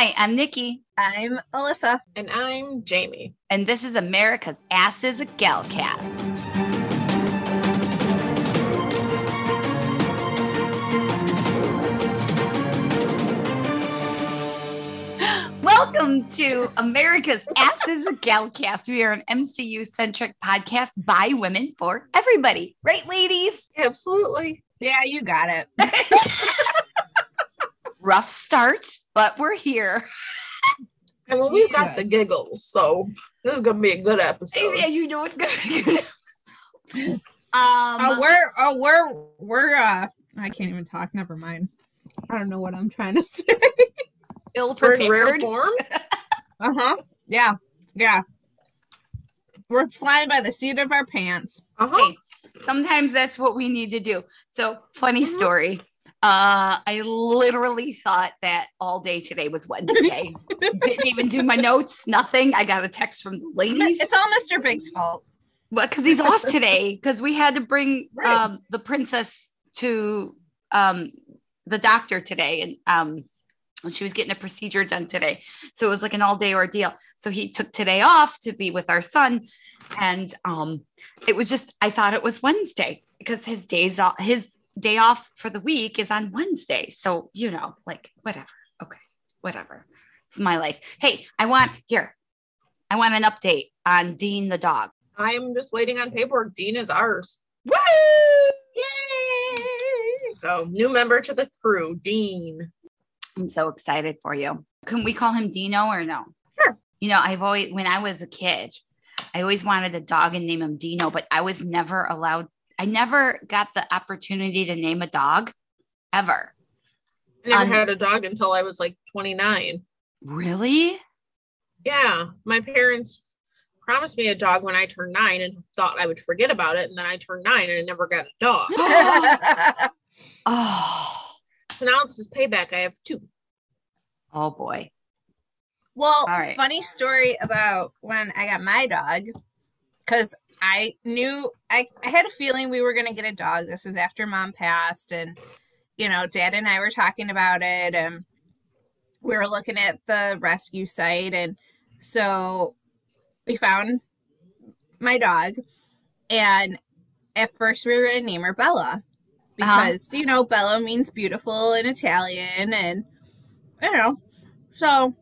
Hi, I'm Nikki, I'm Alyssa. And I'm Jamie. and this is America's Asses a Galcast. Welcome to America's Asses a Galcast. We are an MCU centric podcast by women for everybody. Right, ladies? Absolutely. Yeah, you got it. Rough start, but we're here. I mean, we've got the giggles, so this is gonna be a good episode. Yeah, you know it's gonna be good. um, Oh, we're oh we're we're uh I can't even talk. Never mind. I don't know what I'm trying to say. ill We're rare prepared. form. Uh huh. Yeah. Yeah. We're flying by the seat of our pants. Uh huh. Hey, sometimes that's what we need to do. So, funny Mhm. story. Uh, I literally thought that all day today was Wednesday. Didn't even do my notes, nothing. I got a text from the ladies. It's all Mr. Big's fault. Well, because he's off today, because we had to bring Right. um, the princess to um, the doctor today, and um, she was getting a procedure done today. So it was like an all day ordeal. So he took today off to be with our son, and um, it was just I thought it was Wednesday because his days off, his day off for the week is on Wednesday. So you know, like whatever. Okay, whatever. It's my life. Hey, I want here. I want an update on Dean the dog. I'm just waiting on paperwork. Dean is ours. Woo! Yay! So new member to the crew, Dean. I'm so excited for you. Can we call him Dino or no? Sure. You know, I've always, when I was a kid, I always wanted a dog and name him Dino, but I was never allowed, I never got the opportunity to name a dog ever. I never Um, had a dog until I was like 29. Really? Yeah, my parents promised me a dog when I turned nine and thought I would forget about it. And then I turned nine and I never got a dog. Oh, So now it's just payback. I have two. oh boy. Well, All right. funny story about when I got my dog, because I knew I, I had a feeling we were gonna get a dog. This was after mom passed, and you know, dad and I were talking about it, and we were looking at the rescue site, and so we found my dog, and at first we were gonna name her Bella uh-huh. because you know Bella means beautiful in Italian, and you know, so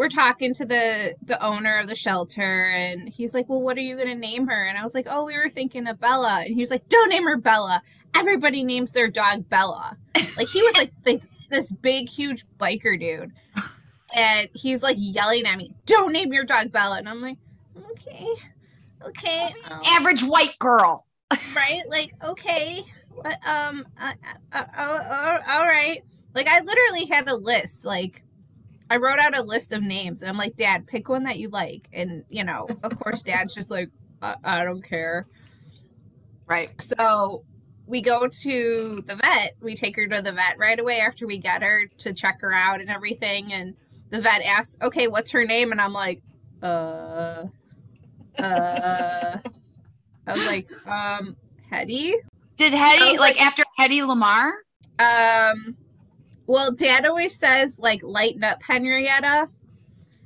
we're talking to the the owner of the shelter and he's like well what are you going to name her? And i was like oh we were thinking of bella. And he was like don't name her bella. Everybody names their dog bella. Like he was like the, this big huge biker dude. And he's like yelling at me don't name your dog bella. And i'm like okay okay um, Average white girl. right? Like okay what um uh, uh, uh, uh, all right. Like i literally had a list like i wrote out a list of names and i'm like dad pick one that you like. And you know of course dad's just like i, I don't care. Right. so we go to the vet. We take her to the vet right away after we get her to check her out and everything and the vet asks okay what's her name? And i'm like uh uh. I was like um hetty? Did Hetty, like, like- after Hetty Lamarr? Um, well, Dad always says like lighten up Henrietta.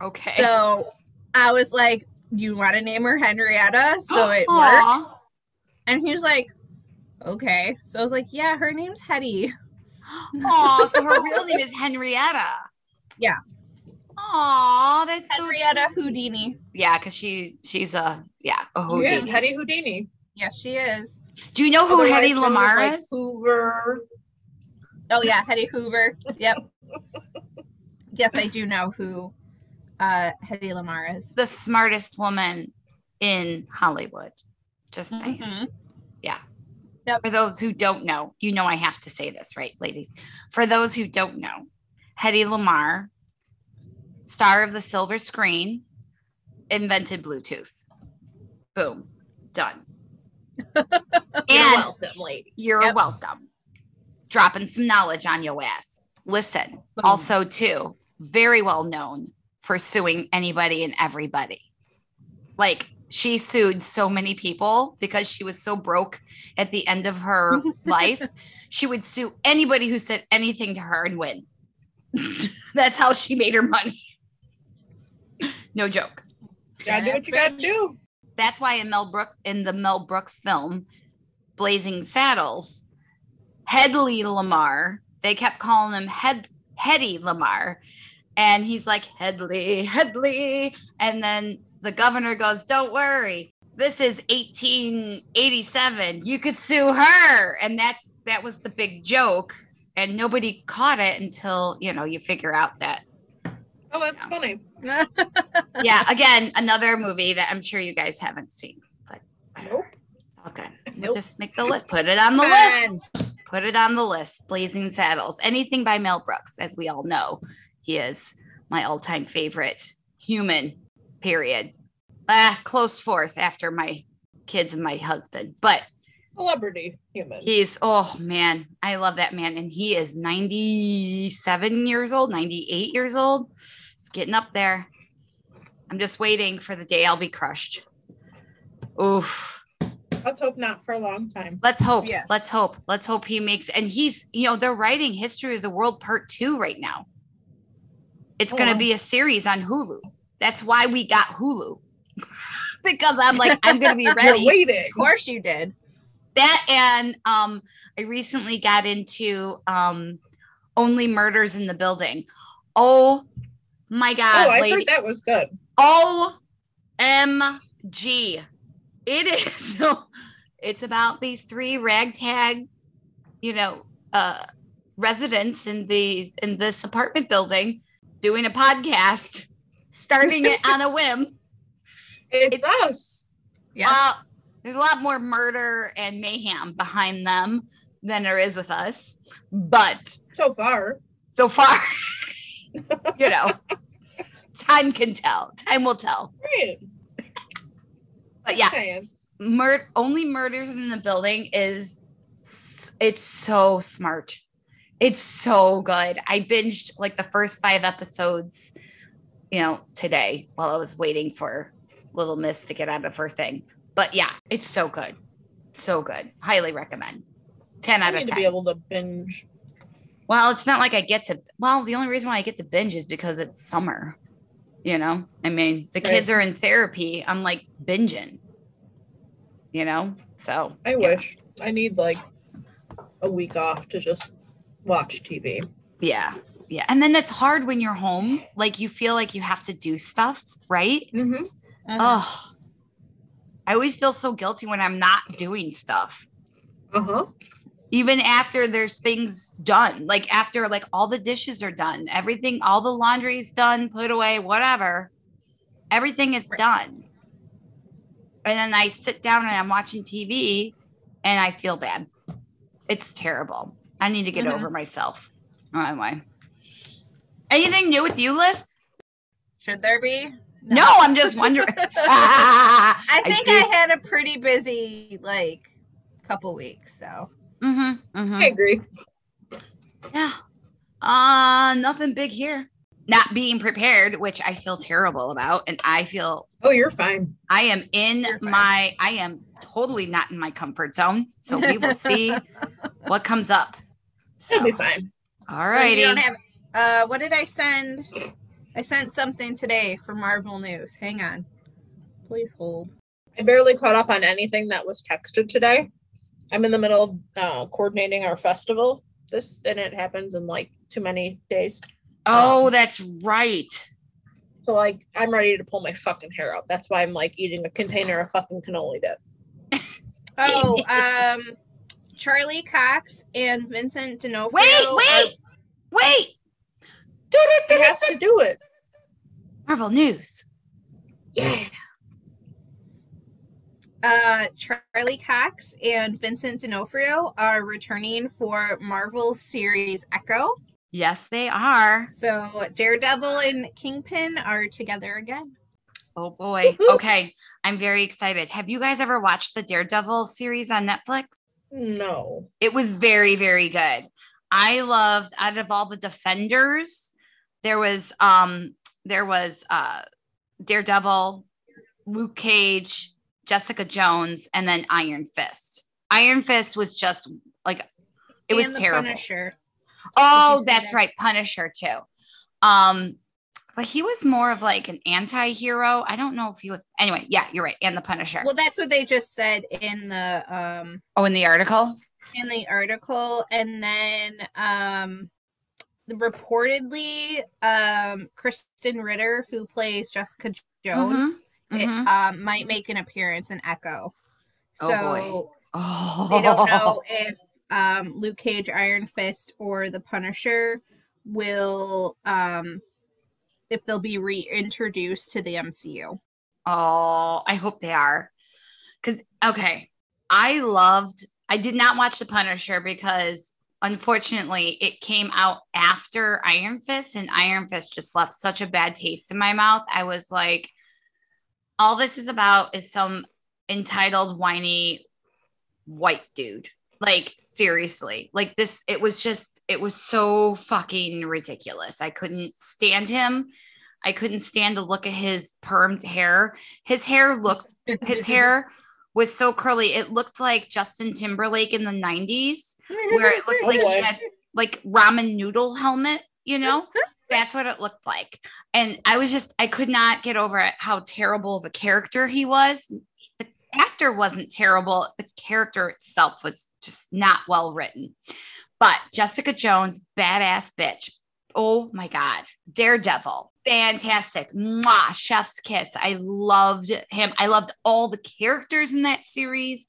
Okay. So I was like, "You want to name her Henrietta?" So it Aw. works. And he was like, "Okay." So I was like, "Yeah, her name's Hetty." Oh, so her real name is Henrietta. Yeah. Aw, that's Henrietta so Houdini. Yeah, because she she's a yeah a He is Houdini. Hetty Houdini. Yes, she is. Do you know who Otherwise Hetty known as, Lamarr like, is? Hoover. Oh yeah, Hetty Hoover. Yep. yes, I do know who uh Hetty Lamarr is. The smartest woman in Hollywood. Just saying. Mhm. For those who don't know, you know I have to say this, right, ladies? For those who don't know, Hetty Lamarr, star of the silver screen, invented Bluetooth. Boom. Done. You're and welcome, lady. You're Yep. welcome. Dropping some knowledge on your ass. Listen, also too, very well known for suing anybody and everybody. Like she sued so many people because she was so broke at the end of her life. She would sue anybody who said anything to her and win. That's how she made her money. no joke. Gotta do what you gotta do. That's why in Mel Brook in the Mel Brooks film, Blazing Saddles, Hedley Lamarr, they kept calling him Head Hedy Lamarr. And he's like, Hedley, Hedley. And then the governor goes, Don't worry. This is 1887. You could sue her. And that's that was the big joke. And nobody caught it until, you know, you figure out that Oh, that's funny. yeah, again, another movie that I'm sure you guys haven't seen, but Nope. all good. We'll just make the list, put it on the list. Put it on the list. Blazing Saddles. Anything by Mel Brooks, as we all know, he is my all-time favorite human. Period. Ah, close fourth after my kids and my husband, but Celebrity human. he's oh man, I love that man, and he is 97 years old, 98 years old. He's getting up there. I'm just waiting for the day I'll be crushed. Oof. Let's hope not for a long time. Let's hope. Yes. Let's hope. Let's hope he makes and he's, you know, they're writing History of the World Part 2 right now. It's Oh, going to wow. be a series on Hulu. That's why we got Hulu. because I'm like I'm going to be ready. You're waiting. Of course you did. that and um i recently got into um only murders in the building oh my god oh, I lady heard that was good. omg it is it's about these three ragtag you know uh residents in these in this apartment building doing a podcast starting it on a whim It's us. Yeah. Uh, there's a lot more murder and mayhem behind them than there is with us. But So far. so far, you know, time can tell. Time will tell. Right. But yeah, mur- only murders in the building is it's so smart. It's so good. I binged like the first five episodes, you know, today while I was waiting for little Miss to get out of her thing. But yeah, it's so good. So good. Highly recommend. 10 I out of need to 10. be able to binge. well, it's not like I get to well, the only reason why I get to binge is because it's summer. You know? I mean, the kids are in therapy. I'm like binging. You know? So I yeah. wish. I need like a week off to just watch TV. Yeah. Yeah. And then that's hard when you're home. Like you feel like you have to do stuff, right? Mm-hmm. Uh-huh. Oh, I always feel so guilty when I'm not doing stuff. Uh-huh. Even after there's things done, like after like all the dishes are done, everything, all the laundry is done, put away, whatever, everything is done. And then I sit down and I'm watching TV and I feel bad. It's terrible. I need to get Mhm. over myself. Oh, Anyway. Anything new with you, Liz? Should there be? No, I'm just wondering. I I think see. I, had a pretty busy like couple weeks, so Mhm, mhm. I agree. Yeah. Uh, nothing big here. Not being prepared, which I feel terrible about. And I feel Oh, you're fine. I am in You're fine. my, I am totally not in my comfort zone. So we will see what comes up. So, It'll be fine. all So you don't righty. have uh what did I send? I sent something today for Marvel News. Hang on. Please hold. I barely caught up on anything that was texted today. I'm in the middle of uh, coordinating our festival. This and it happens in like too many days. Oh, that's right. So like I'm ready to pull my fucking hair out. That's why I'm like eating a container of fucking cannoli dip. Oh, um Charlie Cox and Vincent D'Onofrio. Wait, are- wait, wait. He has to do it. Marvel News. Yeah. Uh, Charlie Cox and Vincent D'Onofrio are returning for Marvel series Echo. Yes, they are. So Daredevil and Kingpin are together again. Oh boy. Okay. I'm very excited. Have you guys ever watched the Daredevil series on Netflix? No. It was very, very good. I loved out of all the defenders, there was um there was uh Daredevil, Luke Cage, Jessica Jones, and then Iron Fist. Iron Fist was just like it was And the terrible. Punisher. Oh, that's that? right, Punisher too. Um, but he was more of like an anti-hero. I don't know if he was. Anyway, yeah, you're right. And the Punisher. Well, that's what they just said in the um oh, in the article. in the article, and then um reportedly um Krysten Ritter, who plays Jessica Jones, it, Mhm. um might make an appearance in Echo. Oh, So boy. Oh, they don't know if um Luke Cage, Iron Fist, or the Punisher will um if they'll be reintroduced to the MCU. Oh, I hope they are. Because, okay, I loved, I did not watch The Punisher because unfortunately it came out after Iron Fist, and Iron Fist just left such a bad taste in my mouth. I was like, all this is about is some entitled, whiny white dude. Like, seriously, like this, it was just, it was so fucking ridiculous. I couldn't stand him. I couldn't stand to look at his permed hair. His hair looked, his hair was so curly. It looked like Justin Timberlake in the 90s, where it looked like he had like ramen noodle helmet, you know? That's what it looked like. And I was just, I could not get over it how terrible of a character he was. The actor wasn't terrible, the character itself was just not well written. But Jessica Jones, badass bitch. Oh my God. Daredevil. Fantastic. Mwah, chef's kiss. I loved him. I loved all the characters in that series.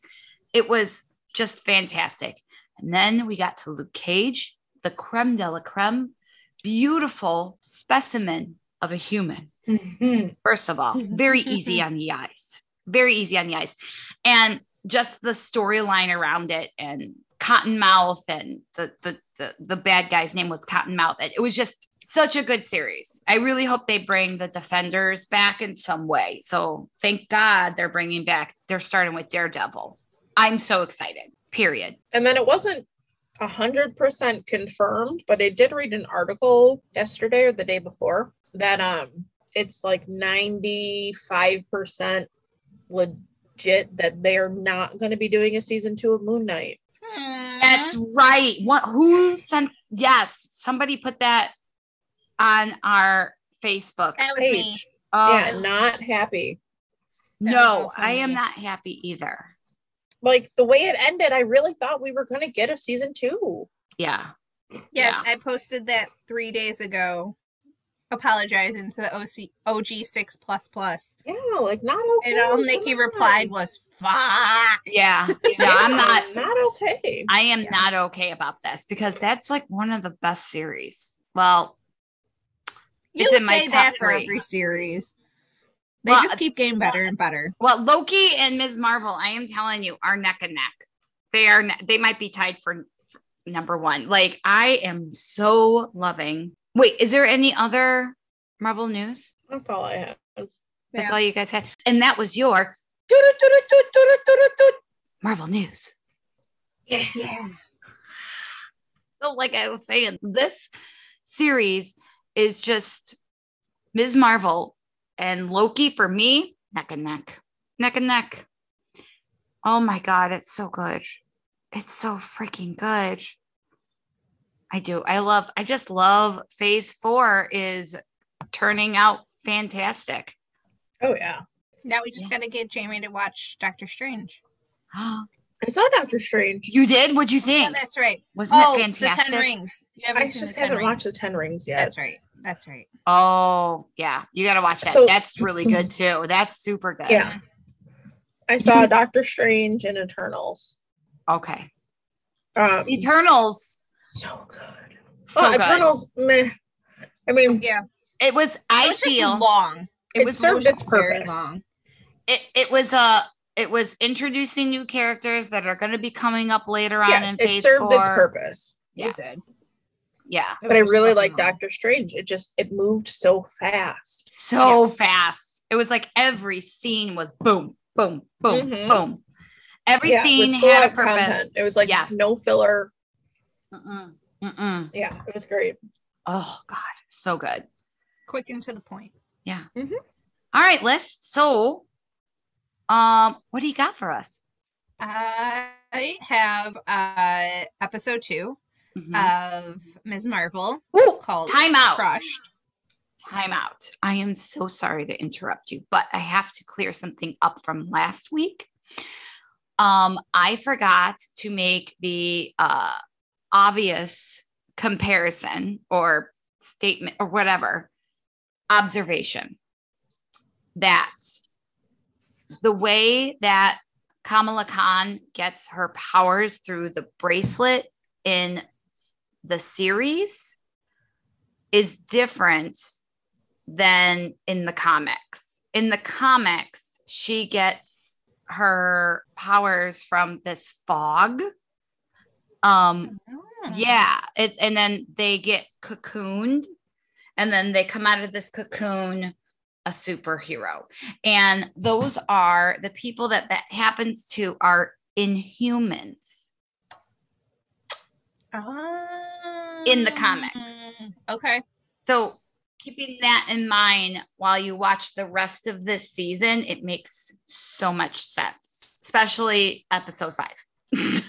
It was just fantastic. And then we got to Luke Cage, the creme de la creme, beautiful specimen of a human. Mhm. First of all, very easy on the eyes. Very easy on the eyes. And just the storyline around it and Cottonmouth and the, the the the bad guy's name was Cottonmouth. It, it was just such a good series. I really hope they bring the Defenders back in some way. So thank God they're bringing back. They're starting with Daredevil. I'm so excited. Period. And then it wasn't a hundred percent confirmed, but I did read an article yesterday or the day before that um it's like ninety five percent legit that they're not going to be doing a season two of Moon Knight. That's right. What who sent yes, somebody put that on our Facebook. that was me. Page. Oh yeah, not happy. That no, also I am not happy either. Like the way it ended, I really thought we were going to get a season two. Yeah. Yes, Yeah. I posted that three days ago, apologizing to the OC OG six plus plus, Yeah, like not okay. and all come Nikki on. replied was "fuck." Yeah. Yeah, I'm not not okay. I am Yeah. not okay about this because that's like one of the best series. Well, You It's in my top that for three. every series. They Well, just keep getting better and better. well, Loki and Ms. Marvel, I am telling you, are neck and neck. They are. ne- They might be tied for, for number one. Like I am so loving. Wait, is there any other Marvel news? That's all I have. That's Yeah. all you guys had, and that was your Marvel news. Yeah. So, like I was saying, this series is just Ms. Marvel and Loki for me, neck and neck, neck and neck. Oh my God, it's so good. It's so freaking good. I do. I love, I just love phase four is turning out fantastic. Oh yeah. Now we just got to get Jamie to watch Doctor Strange. I saw Doctor Strange. you did? What'd you Oh, think? that's right. Wasn't oh, it fantastic? the Ten Rings. You haven't I seen just the haven't Rings. watched the Ten Rings yet. That's right. That's right. Oh, yeah. You got to watch that. So- That's really good too. That's super good. Yeah. I saw Doctor Strange and Eternals. Okay. Um, Eternals. so good. So oh, good. Eternals, meh. I mean, Yeah. It was, I it was just feel long. it it was served It its was very purpose. long. it, it was uh it was introducing new characters that are going to be coming up later on yes, in it served four. its purpose. Yeah. It did. Yeah. But I really like. Doctor Strange. It just it moved so fast. So Yes. fast. It was like every scene was boom, boom, boom, Mhm. boom. Every Yeah, scene had a of content. purpose. It was like Yes. no filler. Mm-mm, mm-mm. Yeah, it was great. Oh God, so good. Quick and to the point. Yeah. All right, Liz. So, um, what do you got for us? I have uh episode two. Mhm. of Ms. Marvel Ooh, called time out. Crushed. Time out. I am so sorry to interrupt you, but I have to clear something up from last week. Um, I forgot to make the uh, obvious comparison or statement or whatever observation that the way that Kamala Khan gets her powers through the bracelet in the series is different than in the comics. In the comics, she gets her powers from this fog. Um, Oh. yeah, it, and then they get cocooned, and then they come out of this cocoon a superhero. And those are the people that that happens to are inhumans. In the comics. Um, Okay. So keeping that in mind while you watch the rest of this season, it makes so much sense, especially episode five.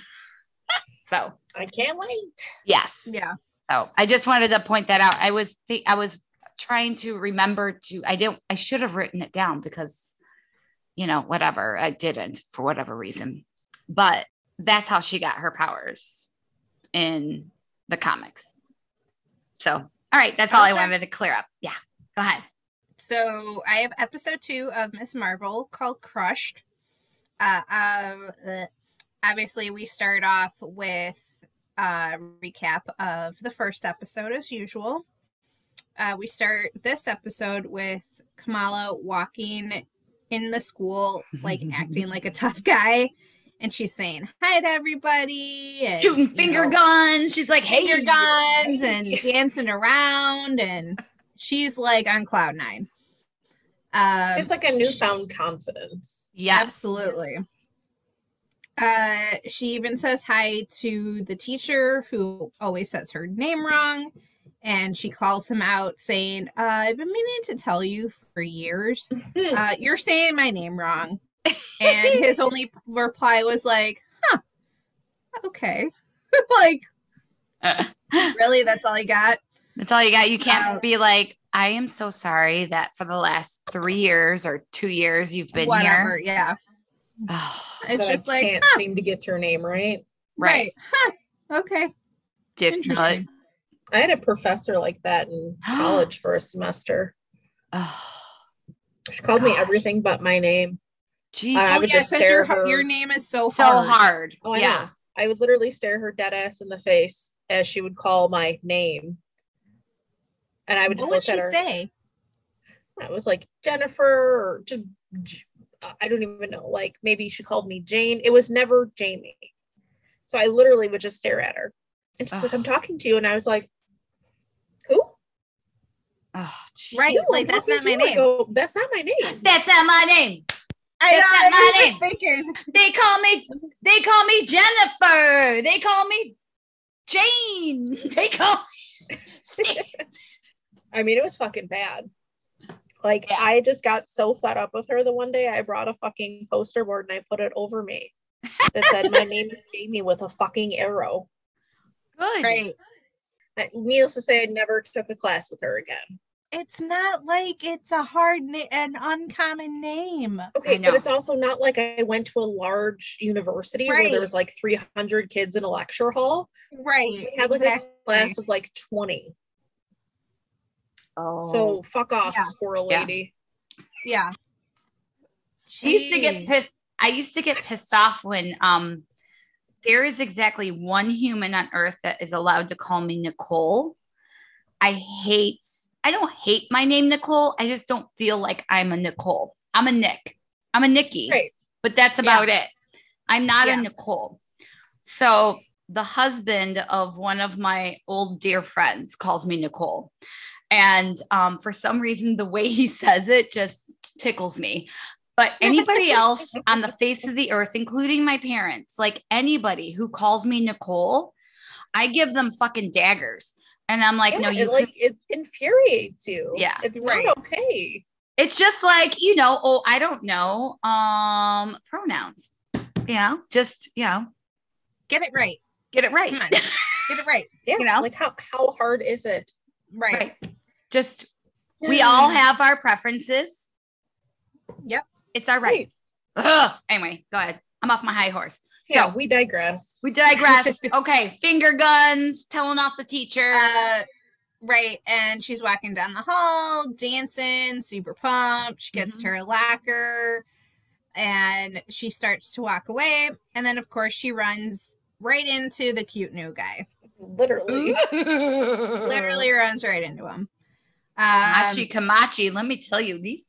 so I can't wait. yes. Yeah. So I just wanted to point that out. I was th- I was trying to remember to I didn't I should have written it down because you know whatever I didn't for whatever reason. But that's how she got her powers in the comics. So all right, that's all I wanted to clear up. Yeah. Go ahead. So I have episode two of Miss Marvel called Crushed. Uh, um, uh, obviously, we start off with a recap of the first episode as usual. Uh, we start this episode with Kamala walking in the school, like acting like a tough guy, and she's saying hi to everybody, and, Shooting you finger know, guns. She's like, hey, finger guns and dancing around and she's like on cloud nine um It's like a newfound confidence. Yes. absolutely uh she even says hi to the teacher who always says her name wrong and she calls him out saying uh, i've been meaning to tell you for years Hmm. uh, you're saying my name wrong and his only reply was like huh okay like really that's all you got That's all you got. You can't Uh, be like, I am so sorry that for the last three years or two years you've been whatever here. yeah Oh, it's That just I like can't huh, seem to get your name right. right huh, okay dick nut. interesting. I had a professor like that in college for a semester. Oh, She called me everything but my name. Jesus. I oh would yeah just because your stare her- your name is so so hard. hard. Oh, I yeah. know. I would literally stare her dead ass in the face as she would call my name. And I would what just would look she at her. say I was like Jennifer or just J- I don't even know. Like maybe she called me Jane. It was never Jamie. So I literally would just stare at her. And she's like, I'm talking to you. And I was like, Who? Oh. Right. Like, that's not my to name. go, that's not my name. That's not my name. I That's know not i my was name. thinking They call me. They call me Jennifer. They call me Jane. They call. I mean, it was fucking bad. Like Yeah. I just got so fed up with her the one day I brought a fucking poster board and I put it over me that said my name is Jamie with a fucking arrow. Good. right Needless to say, I never took a class with her again. It's not like it's a hard na- an uncommon name Okay, but it's also not like I went to a large university where there was like 300 kids in a lecture hall. right We had like exactly. a class of like 20. Oh. So fuck off, Yeah. squirrel Yeah. lady. yeah I used to get pissed. I used to get pissed off when um there is exactly one human on earth that is allowed to call me Nicole. I hate I don't hate my name Nicole. I just don't feel like I'm a Nicole. I'm a Nick. I'm a Nikki. Right. But that's about it. I'm not Yeah. a Nicole. So the husband of one of my old dear friends calls me Nicole. And um, for some reason, the way he says it just tickles me. But anybody else on the face of the earth, including my parents, like anybody who calls me Nicole, I give them fucking daggers. And I'm like, Yeah, no, it, you like it infuriates you. Yeah. It's Right. not okay. it's just like, you know, oh, I don't know, um, pronouns. Yeah. just, you know, get it right get it right. Get it right. Yeah. You know? Like how how hard is it? Right. Right. Just we all have our preferences. Yep. It's our right. Ugh. Anyway, go ahead. I'm off my high horse. Yeah, So- we digress. We digress. okay, finger guns, telling off the teacher. Uh, right. And she's walking down the hall, dancing, super pumped. She gets to her lacquer, and she starts to walk away. And then, of course, she runs right into the cute new guy. Literally. Literally runs right into him. Um, Kamachi, Kamachi. Let me tell you, these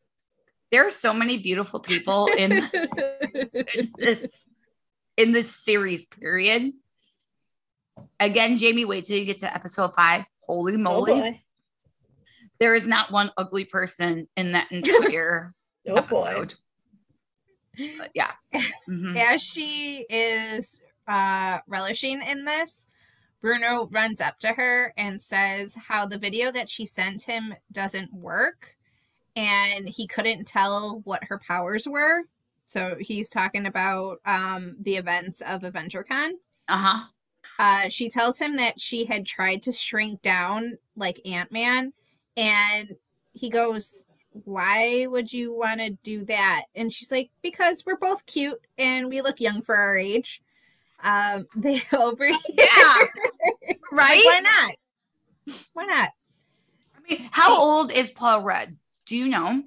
there are so many beautiful people in, in this in this series. Period. Again, Jamie, wait till you get to episode five. Holy Oh moly! boy. there is not one ugly person in that entire Oh boy. episode. But yeah. Mhm. as she is uh, relishing in this, Bruno runs up to her and says how the video that she sent him doesn't work and he couldn't tell what her powers were. So he's talking about um, the events of AvengerCon. Uh-huh. Uh, she tells him that she had tried to shrink down like Ant Man, and he goes, Why would you want to do that? And she's like, Because we're both cute and we look young for our age. Um, they over here. Yeah. Right? Why not? Why not? I mean, how old is Paul Rudd? Do you know?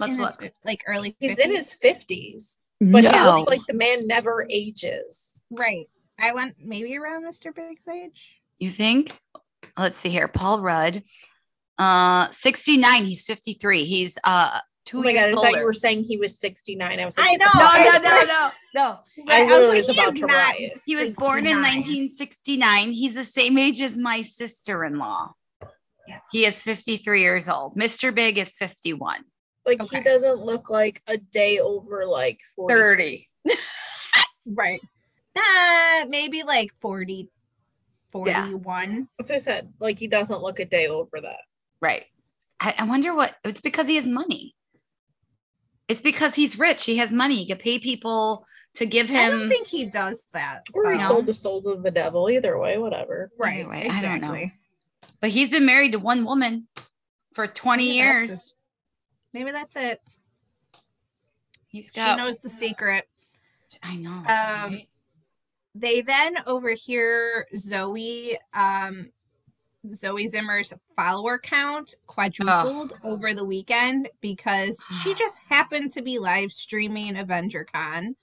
Let's In his, look. like early. He's in his fifties, but he looks like the man never ages. right. I went maybe around Mr. Big's age. You think? Let's see here. Paul Rudd. Uh 69. He's 53. He's uh two Oh my god, years I thought you were saying he was 69. I was like, I know. no, I- no, no, no, no. I was like, was he about to not riot. He was born in 1969. He's the same age as my sister-in-law. He is 53 years old. Mr. Big is 51. Like Okay. he doesn't look like a day over like 40. 30. Right. Uh, maybe like 40, 41. That's what I said. Like he doesn't look a day over that. Right. I, I wonder what it's because he has money. It's because he's rich. He has money. He can pay people to give him. I don't think he does that. Or he though. sold the soul to the devil. Either way, whatever. Right. Anyway, I don't know. but he's been married to one woman for 20 Maybe that's years. Maybe that's it. He's She got. She knows the secret. I know. Um, right? They then overhear Zoe, um, Zoe Zimmer's follower count quadrupled over the weekend because she just happened to be live streaming AvengerCon.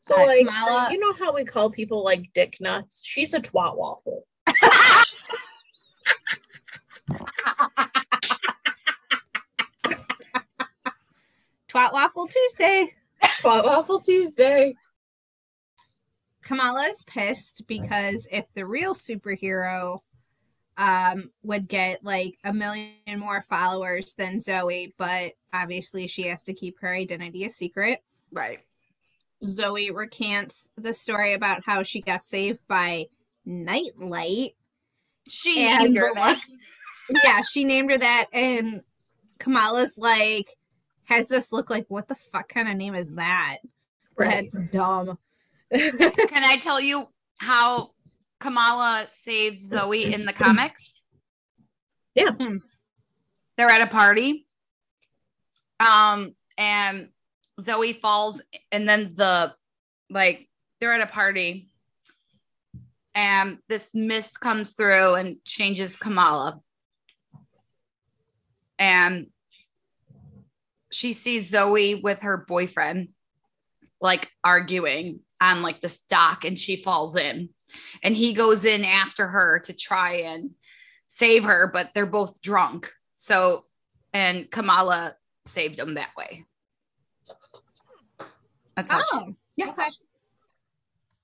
So Uh, like Kamala- you know how we call people like dick nuts? She's a twat waffle. Twat Waffle Tuesday. Twat waffle Tuesday. Kamala is pissed because if the real superhero um would get like a million more followers than Zoe, but obviously she has to keep her identity a secret. right. Zoe recants the story about how she got saved by Nightlight. She And named her that. Yeah, she named her that and Kamala's like has this look like what the fuck kind of name is that? Right. That's dumb. Can I tell you how Kamala saved Zoe in the comics? Yeah. Hmm. They're at a party. Um, and Zoe falls, and then the like they're at a party, and this mist comes through and changes Kamala. And she sees Zoe with her boyfriend like arguing on like the stock and she falls in and he goes in after her to try and save her but they're both drunk so and kamala saved them that way that's how she- Oh, Yeah. Okay.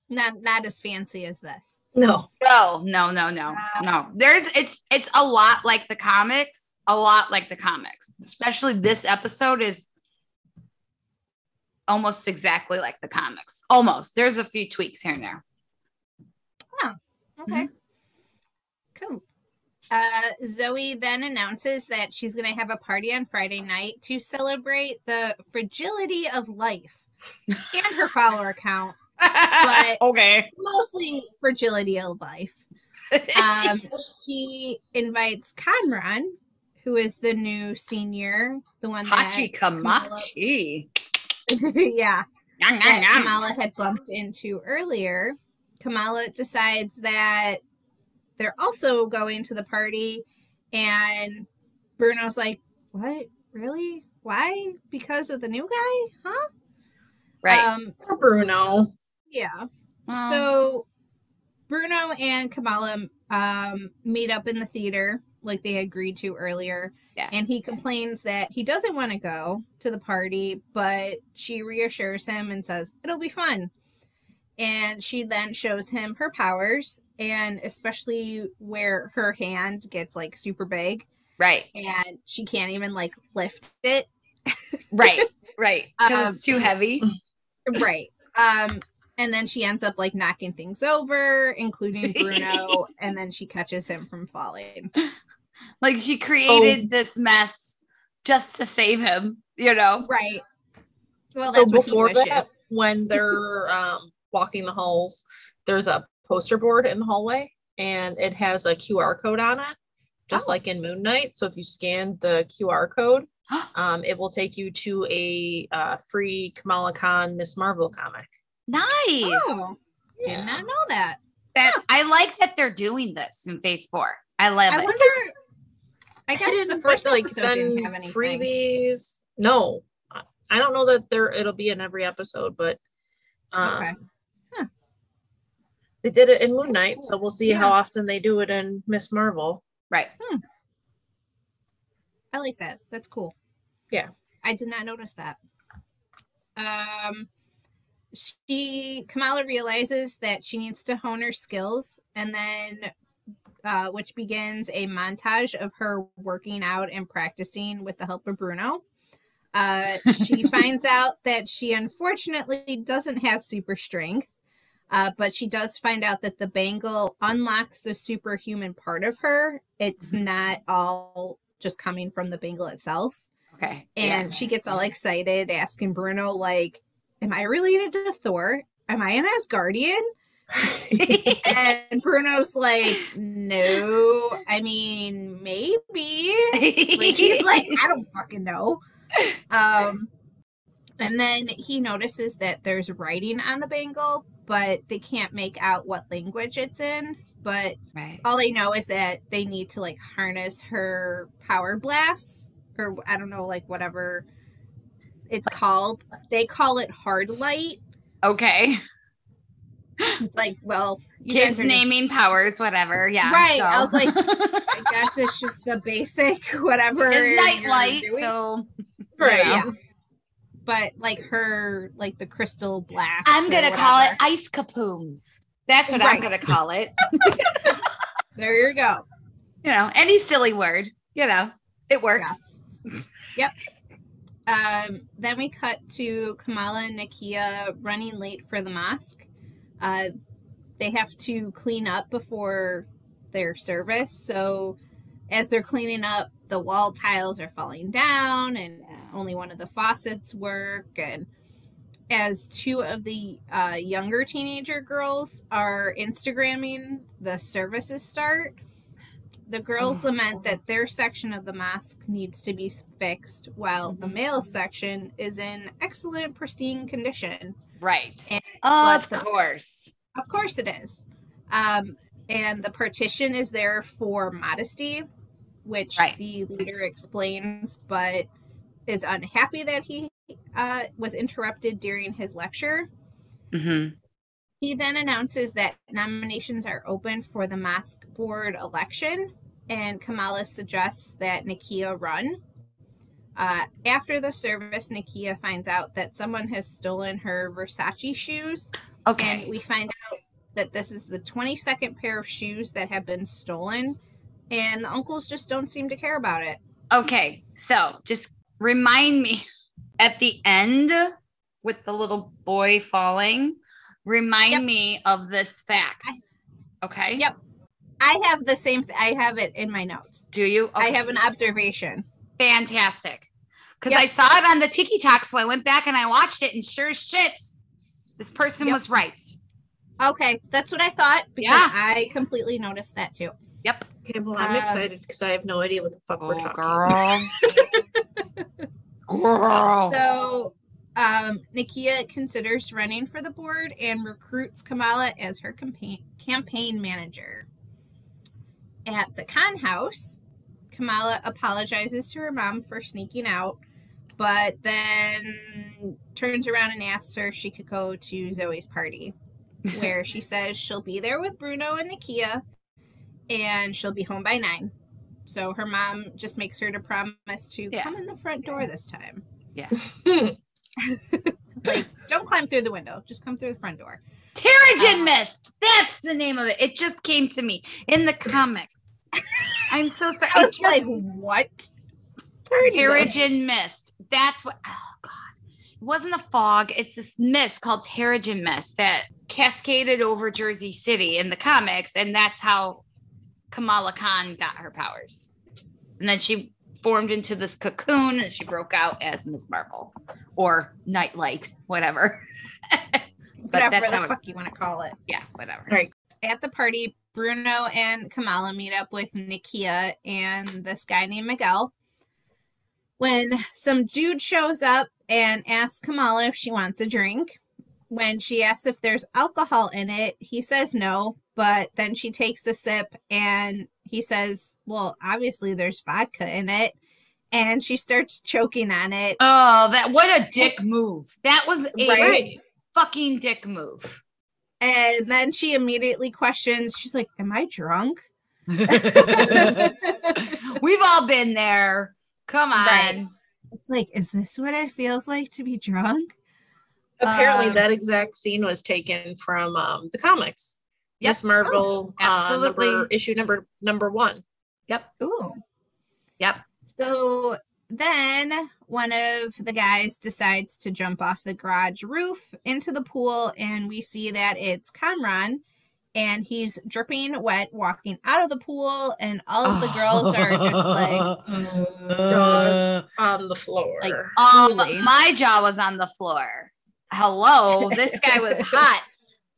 Not not as fancy as this. No. no no no no no there's it's it's a lot like the comics a lot like the comics especially this episode is almost exactly like the comics almost there's a few tweaks here and there Oh, Okay. Cool. Uh, Zoe then announces that she's going to have a party on Friday night to celebrate the fragility of life and her follower count, But- okay mostly fragility of life. Um, she invites Kamran, who is the new senior, the one Hachi that Kamala- Kamachi. yeah, Yum, yum, that yum. Kamala had bumped into earlier. Kamala decides that they're also going to the party, and Bruno's like, "What? Really? Why? Because of the new guy? Huh?" Right. Um, Poor Bruno. yeah. Well, So Bruno and Kamala um, meet up in the theater like they agreed to earlier. Yeah. And he complains that he doesn't want to go to the party, but she reassures him and says, it'll be fun. And she then shows him her powers, and especially where her hand gets like super big right. and she can't even like lift it. Right. Right. Because Um, it's too heavy. right. Um, and then she ends up like knocking things over, including Bruno, and then she catches him from falling. Like she created Oh. this mess just to save him, you know? Right. Well, so that's what he before that, when they're um, walking the halls, there's a poster board in the hallway, and it has a QR code on it, just Oh. like in Moon Knight. So if you scan the QR code, um, it will take you to a uh, free Kamala Khan Miss Marvel comic. Nice. Oh, did Yeah. not know that. That I like that they're doing this in phase four. I love I it. wonder. I guess didn't, the first like then freebies. No, I- I don't know that there it'll be in every episode, but um, Okay. Huh. they did it in Moon Knight, cool. so we'll see Yeah. how often they do it in Miss Marvel. right. I like that. That's cool. Yeah. I did not notice that. Um she Kamala realizes that she needs to hone her skills and then uh, which begins a montage of her working out and practicing with the help of Bruno. Uh, she finds out that she unfortunately doesn't have super strength, uh, but she does find out that the bangle unlocks the superhuman part of her. It's not all just coming from the bangle itself. Okay. And she gets all excited, asking Bruno, like, Am I related to Thor? Am I an Asgardian? And Bruno's like, No. I mean, maybe. Like, he's like, I don't fucking know. Um, and then he notices that there's writing on the bangle, but they can't make out what language it's in. But right. all they know is that they need to like harness her power blasts, or I don't know, like whatever it's called. They call it hard light. Okay. It's like, well, Kids are just- naming powers, whatever. Yeah. Right, go. I was like, I guess it's just the basic whatever. it's nightlight, so right. Yeah. but like her like the crystal blast I'm gonna call it ice capooms. That's what I'm gonna call it. there you go you know, any silly word. You know, it works. yes yep um then we cut to kamala and nakia running late for the mosque uh they have to clean up before their service. So as they're cleaning up the wall tiles are falling down and only one of the faucets work. And as two of the uh, younger teenager girls are instagramming the services start the girls Oh. lament that their section of the mosque needs to be fixed while the male section is in excellent pristine condition Right. And- of the- course. of course it is um, and the partition is there for modesty which Right. the leader explains but is unhappy that he uh, was interrupted during his lecture hmm he then announces that nominations are open for the mosque board election, and Kamala suggests that Nakia run. Uh, after the service, Nakia finds out that someone has stolen her Versace shoes, Okay. and we find out that this is the 22nd pair of shoes that have been stolen, and the uncles just don't seem to care about it. Okay. So just remind me at the end with the little boy falling, remind Yep. me of this fact. Okay. Yep. I have the same, th- I have it in my notes. Do you? I have an observation. Fantastic. Because Yep. I saw it on the Tiki Talk, so I went back and I watched it, and sure as shit, this person Yep. was right. Okay, that's what I thought because Yeah. I completely noticed that too. Yep. Okay, well, I'm Um, excited because I have no idea what the fuck we're Oh, talking girl. girl. So, um, Nakia considers running for the board and recruits Kamala as her campaign campaign manager. At the Khan house, Kamala apologizes to her mom for sneaking out, but then turns around and asks her if she could go to Zoe's party, where she says she'll be there with Bruno and Nakia, and she'll be home by nine. So her mom just makes her to promise to Yeah. come in the front door this time. Yeah. Like, don't climb through the window. Just come through the front door. Terrigen Uh, Mist. That's the name of it. It just came to me in the comics. I'm so sorry. I was just- like, what? Terrigen Mist. That's what. Oh God. It wasn't a fog. It's this mist called Terrigen Mist that cascaded over Jersey City in the comics, and that's how Kamala Khan got her powers. And then she formed into this cocoon, and she broke out as Ms. Marvel or Nightlight, whatever. but Whatever that's the how. It, fuck you want to call it. yeah, whatever. Right. At the party, Bruno and Kamala meet up with Nakia and this guy named Miguel. When some dude shows up and asks Kamala if she wants a drink, when she asks if there's alcohol in it, he says no, but then she takes a sip and he says, Well, obviously there's vodka in it. And she starts choking on it. Oh, that what a dick move. That was a Right. fucking dick move. And then she immediately questions, she's like, Am I drunk? We've all been there. Come on. Right. It's like, is this what it feels like to be drunk? Apparently, Um, that exact scene was taken from um, the comics. Yes, Marvel, uh, absolutely. number, issue number number one. Yep. Ooh. Yep. So then one of the guys decides to jump off the garage roof into the pool, and we see that it's Kamran, and he's dripping wet walking out of the pool, and all of the girls are just like, Jaws on the floor. Like, Um, my jaw was on the floor. Hello, this guy was hot.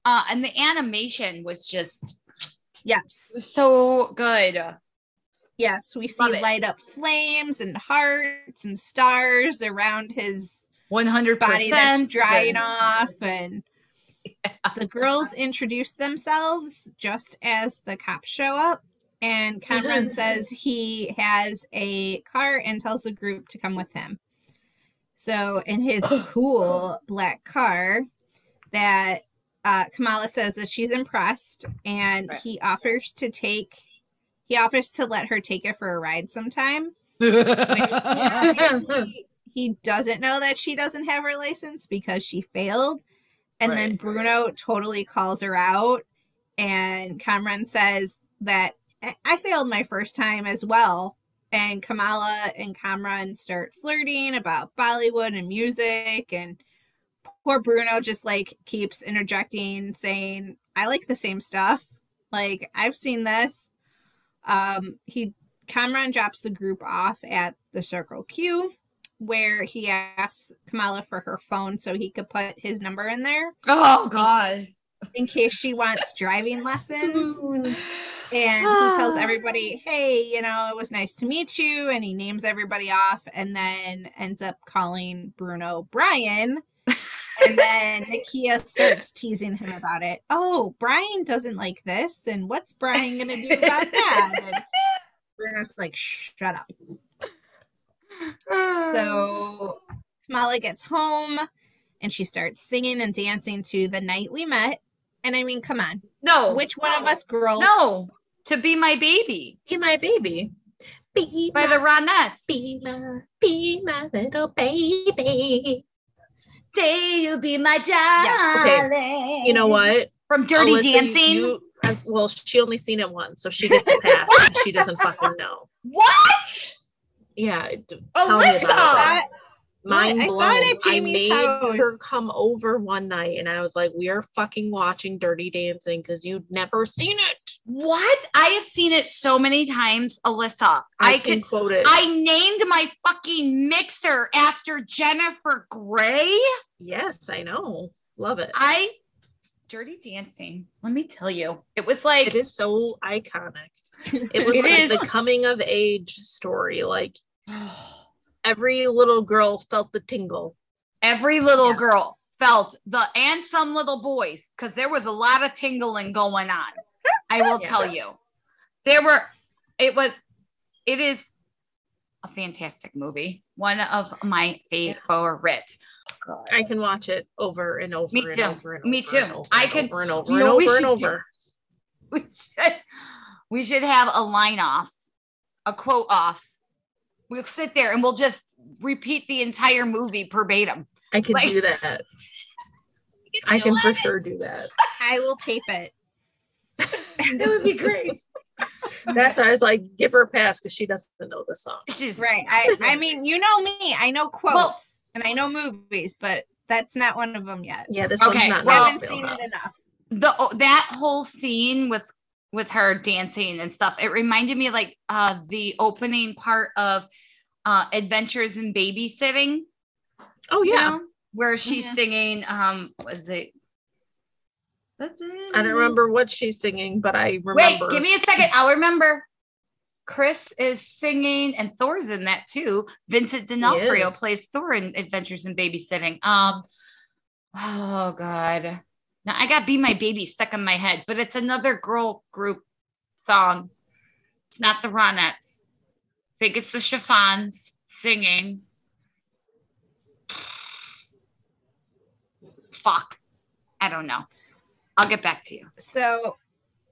Uh, and the animation was just yes, so good. Yes, we see light up flames and hearts and stars around his 100% body that's drying and- off and the girls introduce themselves just as the cops show up and cameron says he has a car and tells the group to come with him. So in his cool black car that uh, kamala says that she's impressed and Right. he offers to take he offers to let her take it for a ride sometime he doesn't know that she doesn't have her license because she failed. And then Right. Bruno totally calls her out. And Cameron says that "I- I failed my first time as well. And Kamala and Cameron start flirting about Bollywood and music. And poor Bruno just like keeps interjecting, saying, I like the same stuff. Like, I've seen this. Um, he Cameron drops the group off at the Circle Q, where he asks Kamala for her phone so he could put his number in there oh, God. in case she wants driving lessons. And he tells everybody, hey, you know, it was nice to meet you. And he names everybody off and then ends up calling Bruno Brian. And then Nakia starts teasing him about it. Oh, Brian doesn't like this. And what's Brian going to do about that? And Bruno's like, shut up. So Kamala gets home and she starts singing and dancing to The Night We Met. And I mean, come on. no, Which one of us girls no, to be my baby Be my baby. Be by the Ronettes. be my be my little baby. Say you'll be my Yes, darling. You know what? From Dirty Alyssa, Dancing. you- well, she only seen it once, so she gets a pass. and she doesn't fucking know. what? Yeah, it- tell me Alyssa. about That- mind I blown. saw it at I Jamie's made house. her come over one night, and I was like, "We are fucking watching Dirty Dancing because you'd never seen it." What? I have seen it so many times, Alyssa. I, I, can could. quote it. I named my fucking mixer after Jennifer Grey. yes, I know. Love it. I Dirty Dancing. Let me tell you, it was like It is so iconic. It was It like is. the coming of age story. Like every little girl felt the tingle. every little Yes. girl felt the and some little boys because there was a lot of tingling going on. I will Yeah. tell you, there were. It was. It is a fantastic movie. One of my favorites. God. I can watch it over and over Me and too. over and Me over too. and over I can over and over you and over and over. We should. We should have a line off, a quote off. We'll sit there and we'll just repeat the entire movie verbatim. I can Like- do that. I can for sure do that. I will tape it. That would be great. That's why I was like, give her a pass because she doesn't know the song. She's Right. I I mean, you know me. I know quotes and I know movies, but that's not one of them yet. Yeah, this Okay, one's not. I well- in haven't seen it enough. the oh, that whole scene with with her dancing and stuff. It reminded me like uh the opening part of uh adventures in babysitting. Oh you yeah, know, where she's Mhm. singing um was it? I don't remember what she's singing, but I remember. wait give me a second. I'll remember. Chris is singing and thor's in that too. Vincent d'onofrio plays thor in adventures in babysitting. Um oh god now i got be my baby stuck in my head but it's another girl group song. It's not the ronettes. I think it's the chiffons singing. Fuck. I don't know. I'll get back to you. So,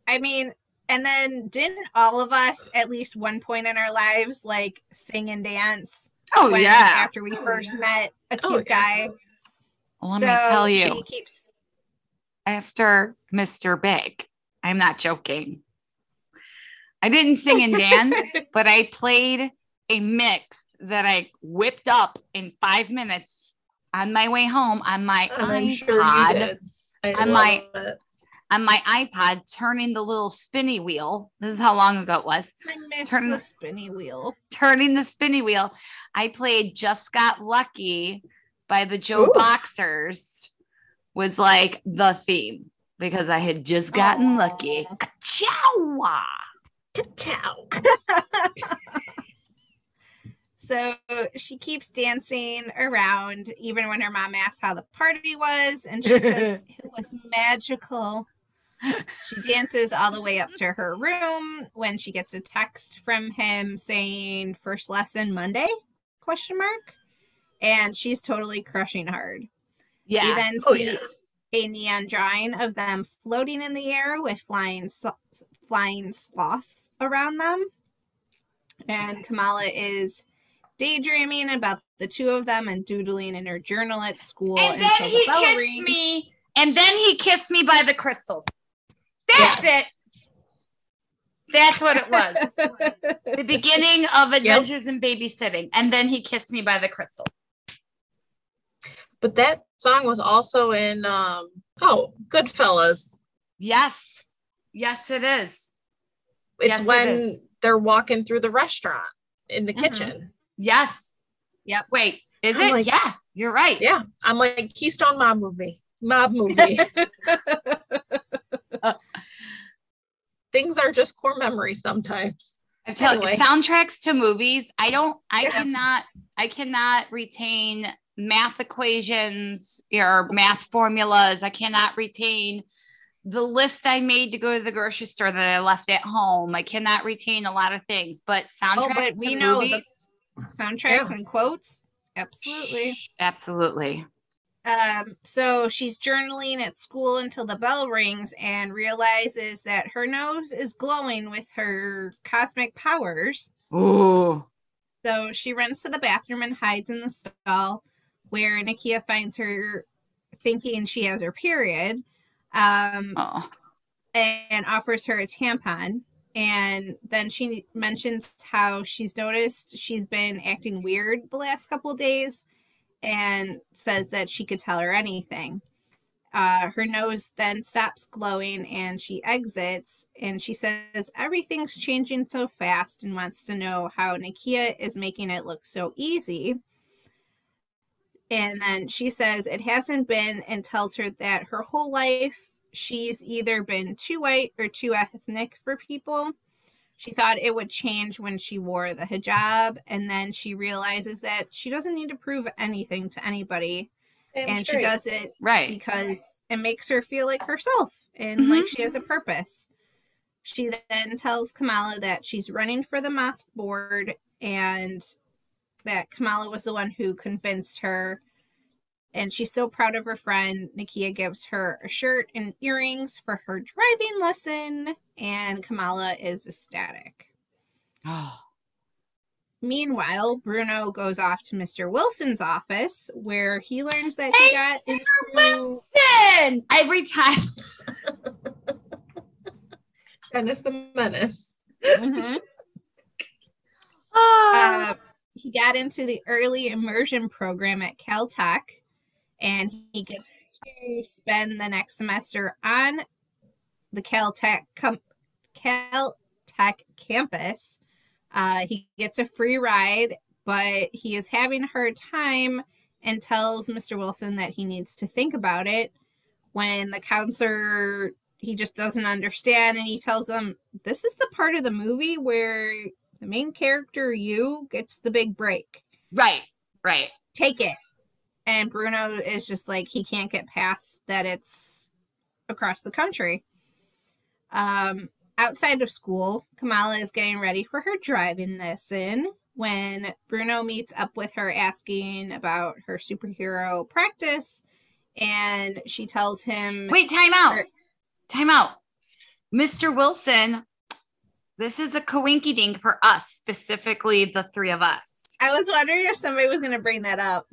I mean, and then didn't all of us at least one point in our lives like sing and dance oh when- after we Oh, first yeah. met a Oh, cute yeah. guy? let So me tell She you. keeps after Mr. Big. I'm not joking. I didn't sing and dance, but I played a mix that I whipped up in five minutes on my way home on my I'm iPod. sure you did. I On my- it. On my iPod, turning the little spinny wheel. This is how long ago it was. I miss Turn the the- spinny wheel. Turning the spinny wheel. I played Just Got Lucky by the Joe Ooh. Boxers, was like the theme because I had just gotten Aw. lucky. Ka-chow! Ka-chow. So she keeps dancing around, even when her mom asks how the party was, and she says it was magical. She dances all the way up to her room when she gets a text from him saying first lesson Monday question mark and she's totally crushing hard. We Yeah. then Oh, see yeah. a neon drawing of them floating in the air with flying sl- flying sloths around them. And Kamala is daydreaming about the two of them and doodling in her journal at school And then until he the bell kissed rings. me. And then he kissed me by the crystals. That's Yes. it. That's what it was. the beginning of Adventures in Babysitting. And then he kissed me by the crystal. But that song was also in um oh Goodfellas. Yes. Yes, it is. It's Yes, it when is. they're walking through the restaurant in the Mhm. kitchen. Yes. Yep. Wait, is I'm it? like- yeah, you're right. Yeah, I'm like Keystone Mob movie. Mob movie. Things are just core memories sometimes. I'm telling Anyway. you, soundtracks to movies. I don't. I Yes. cannot. I cannot retain math equations or math formulas. I cannot retain the list I made to go to the grocery store that I left at home. I cannot retain a lot of things, but soundtracks Oh, but to we know the- movies. Soundtracks Yeah. and quotes. Absolutely. Absolutely. Um, so she's journaling at school until the bell rings and realizes that her nose is glowing with her cosmic powers. Ooh. So she runs to the bathroom and hides in the stall where Nakia finds her thinking she has her period um, Oh. and offers her a tampon. And then she mentions how she's noticed she's been acting weird the last couple days and says that she could tell her anything. Uh, her nose then stops glowing and she exits. And she says everything's changing so fast and wants to know how Nakia is making it look so easy. And then she says it hasn't been and tells her that her whole life she's either been too white or too ethnic for people. She thought it would change when she wore the hijab, and then she realizes that she doesn't need to prove anything to anybody. Damn and straight. she does it Right. because it makes her feel like herself and Mhm. like she has a purpose. She then tells Kamala that she's running for the mosque board and that Kamala was the one who convinced her. And she's so proud of her friend. Nakia gives her a shirt and earrings for her driving lesson, and Kamala is ecstatic. Oh. Meanwhile, Bruno goes off to Mr. Wilson's office where he learns that he Hey, got into Listen, every time. Dennis the Menace. Mhm. Oh. Uh, he got into the early immersion program at Caltech, and he gets to spend the next semester on the Caltech com- Caltech campus. Uh, he gets a free ride, but he is having a hard time and tells Mr. Wilson that he needs to think about it. When the counselor he just doesn't understand, and he tells them this is the part of the movie where the main character you gets the big break right, right. take it and bruno is just like he can't get past that it's across the country um outside of school kamala is getting ready for her driving lesson when bruno meets up with her asking about her superhero practice and she tells him Wait, time out. Or- Time out. Mr. Wilson, this is a coinky dink for us, specifically the three of us. i was wondering if somebody was going to bring that up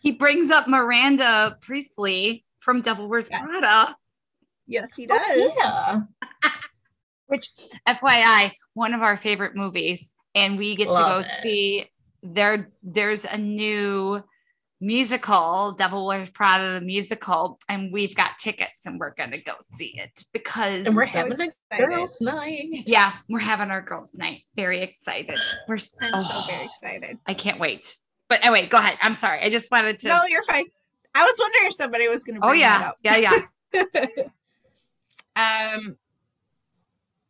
He brings up Miranda Priestly from Devil Wears Yes. Prada, yes he Oh, does yeah. which, FYI, one of our favorite movies. And we get Love to go it. see there. There's a new musical, Devil Wears Prada, the musical, and we've got tickets and we're going to go see it because And we're So having a girls' night. Yeah, we're having our girls' night. Very excited. We're i'm oh, so very excited I can't wait. But anyway, go ahead. I'm sorry. I just wanted to. No, you're fine. I was wondering if somebody was going to oh yeah, yeah, yeah. um,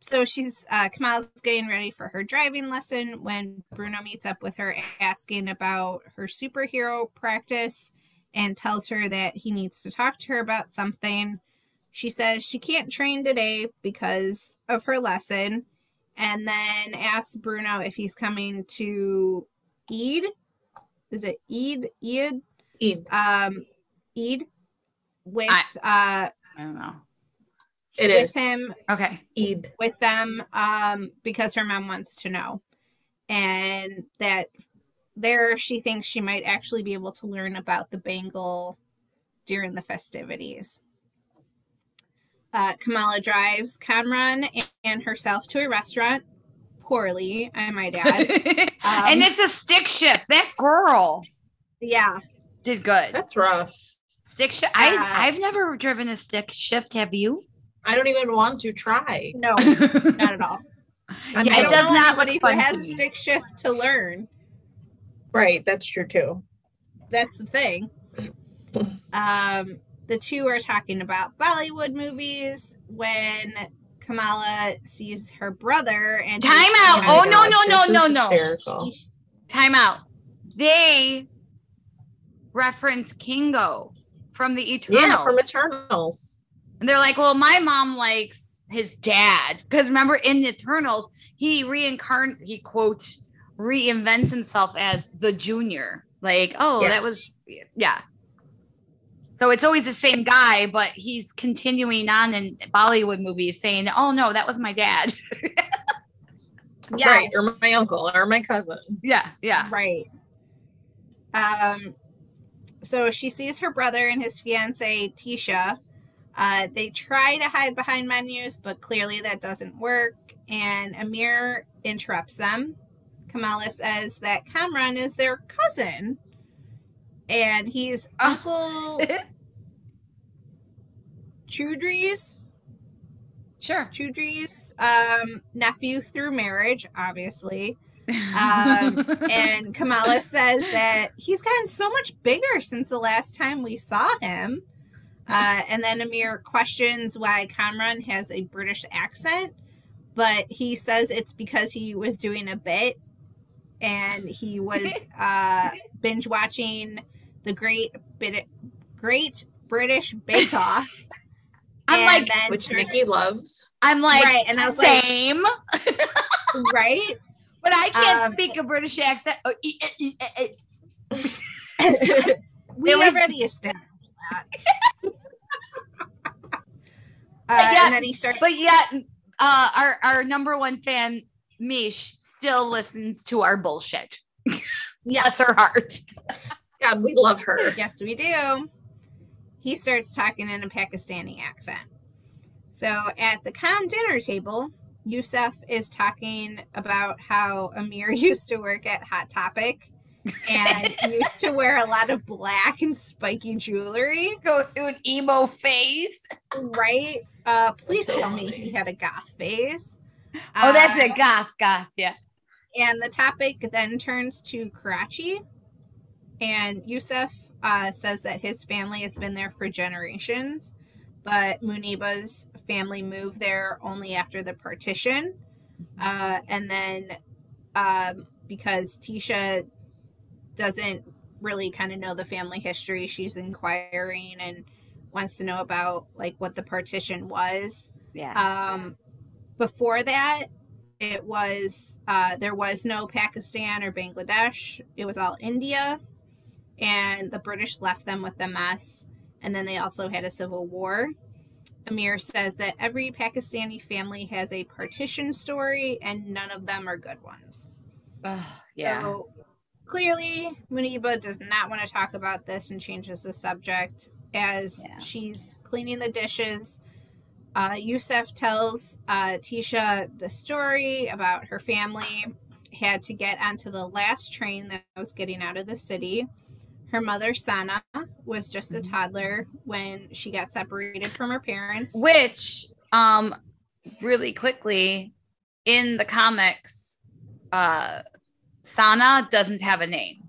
so she's uh, Kamala's getting ready for her driving lesson when Bruno meets up with her, asking about her superhero practice, and tells her that he needs to talk to her about something. She says she can't train today because of her lesson, and then asks Bruno if he's coming to Eid. Is it Eid? Eid? Eid. um Eid with I- uh I don't know. It with is. him Okay. Eid. with them um because her mom wants to know and that there she thinks she might actually be able to learn about the bangle during the festivities uh, Kamala drives Kamran and herself to a restaurant poorly, I might add. and it's a stick shift. That girl yeah, did good. That's rough. Stick shift. I Uh, I've never driven a stick shift. Have you? I don't even want to try. no, not at all. I Yeah, it does not look anybody fun who has me. stick shift to learn. Right, that's true too. That's the thing. Um, the two are talking about Bollywood movies when Kamala sees her brother and Time out. Oh Oh, no, no, no, no, no. Time out. They reference Kingo from the Eternals. Yeah, from Eternals. And they're like, well, my mom likes his dad. Because remember, in Eternals, he reincarn he quote reinvents himself as the junior. Like, oh, that was yeah. So it's always the same guy, but he's continuing on in Bollywood movies saying, Oh no, that was my dad. Yes. Right, or my uncle, or my cousin. yeah, yeah. Right. Um, so she sees her brother and his fiance Tisha. Uh, they try to hide behind menus, but clearly that doesn't work. And Amir interrupts them. Kamala says that Kamran is their cousin, and he's Ah. Uncle Chudri's Sure. Chudri's um, nephew through marriage, obviously. Um, and Kamala says that he's gotten so much bigger since the last time we saw him. Uh, and then Amir questions why Kamran has a British accent, but he says it's because he was doing a bit and he was uh, binge watching the Great Bit- Great British Bake Off. I'm and like, then Which started- Nikki loves. I'm like, Right, and I was like- same, right? but I can't Um, speak a British accent. Oh, e- e- e- e- we It was- already established that. Uh, yeah, and then he starts. But yet, uh, our our number one fan, Mish, still listens to our bullshit. Bless yes, her heart. God, we love her. yes, we do. He starts talking in a Pakistani accent. So at the Khan dinner table, Yusuf is talking about how Amir used to work at Hot Topic and used to wear a lot of black and spiky jewelry. Go through an emo phase. Right? Uh, please tell me he had a goth phase. Oh, that's a goth, goth. Yeah. And the topic then turns to Karachi. And Yusuf uh, says that his family has been there for generations, but Muniba's family moved there only after the partition. Uh, and then um, because Tisha doesn't really kind of know the family history, she's inquiring and wants to know about like what the partition was. Yeah. Um, before that, it was uh, there was no Pakistan or Bangladesh. It was all India, and the British left them with the mess. And then they also had a civil war. Amir says that every Pakistani family has a partition story, and none of them are good ones. Yeah. So clearly, Muniba does not want to talk about this and changes the subject as Yeah. she's cleaning the dishes. Uh, Yusuf tells uh, Tisha the story about her family had to get onto the last train that was getting out of the city. Her mother, Sana, was just a Mhm. toddler when she got separated from her parents. Which, um, really quickly, in the comics, uh, Sana doesn't have a name.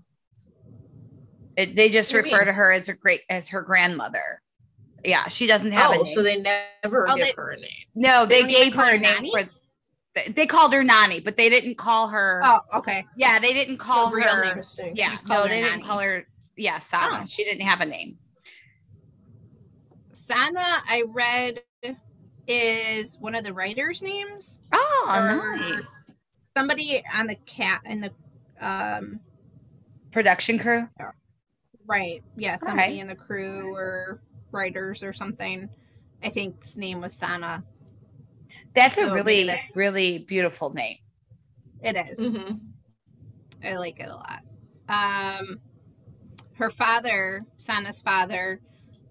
It, they just What refer mean? to her as her great as her grandmother. Yeah, she doesn't have a Oh, name. so they never Oh, give they- her a name. no, they they, gave her her a name for. they- They called her Nani, but they didn't call her. Oh, okay. Yeah, they didn't call real her. Interesting. Yeah, just no, her they didn't call her. Yeah, Sana. Oh. She didn't have a name. Sana, I read, is one of the writers' names. Oh, um, nice. Somebody on the cat in the um Production crew. right, yeah, somebody right. in the crew or writers or something. I think his name was Sana. That's So a really, that's- really beautiful name. It is. Mm-hmm. I like it a lot. Um, her father, Sana's father,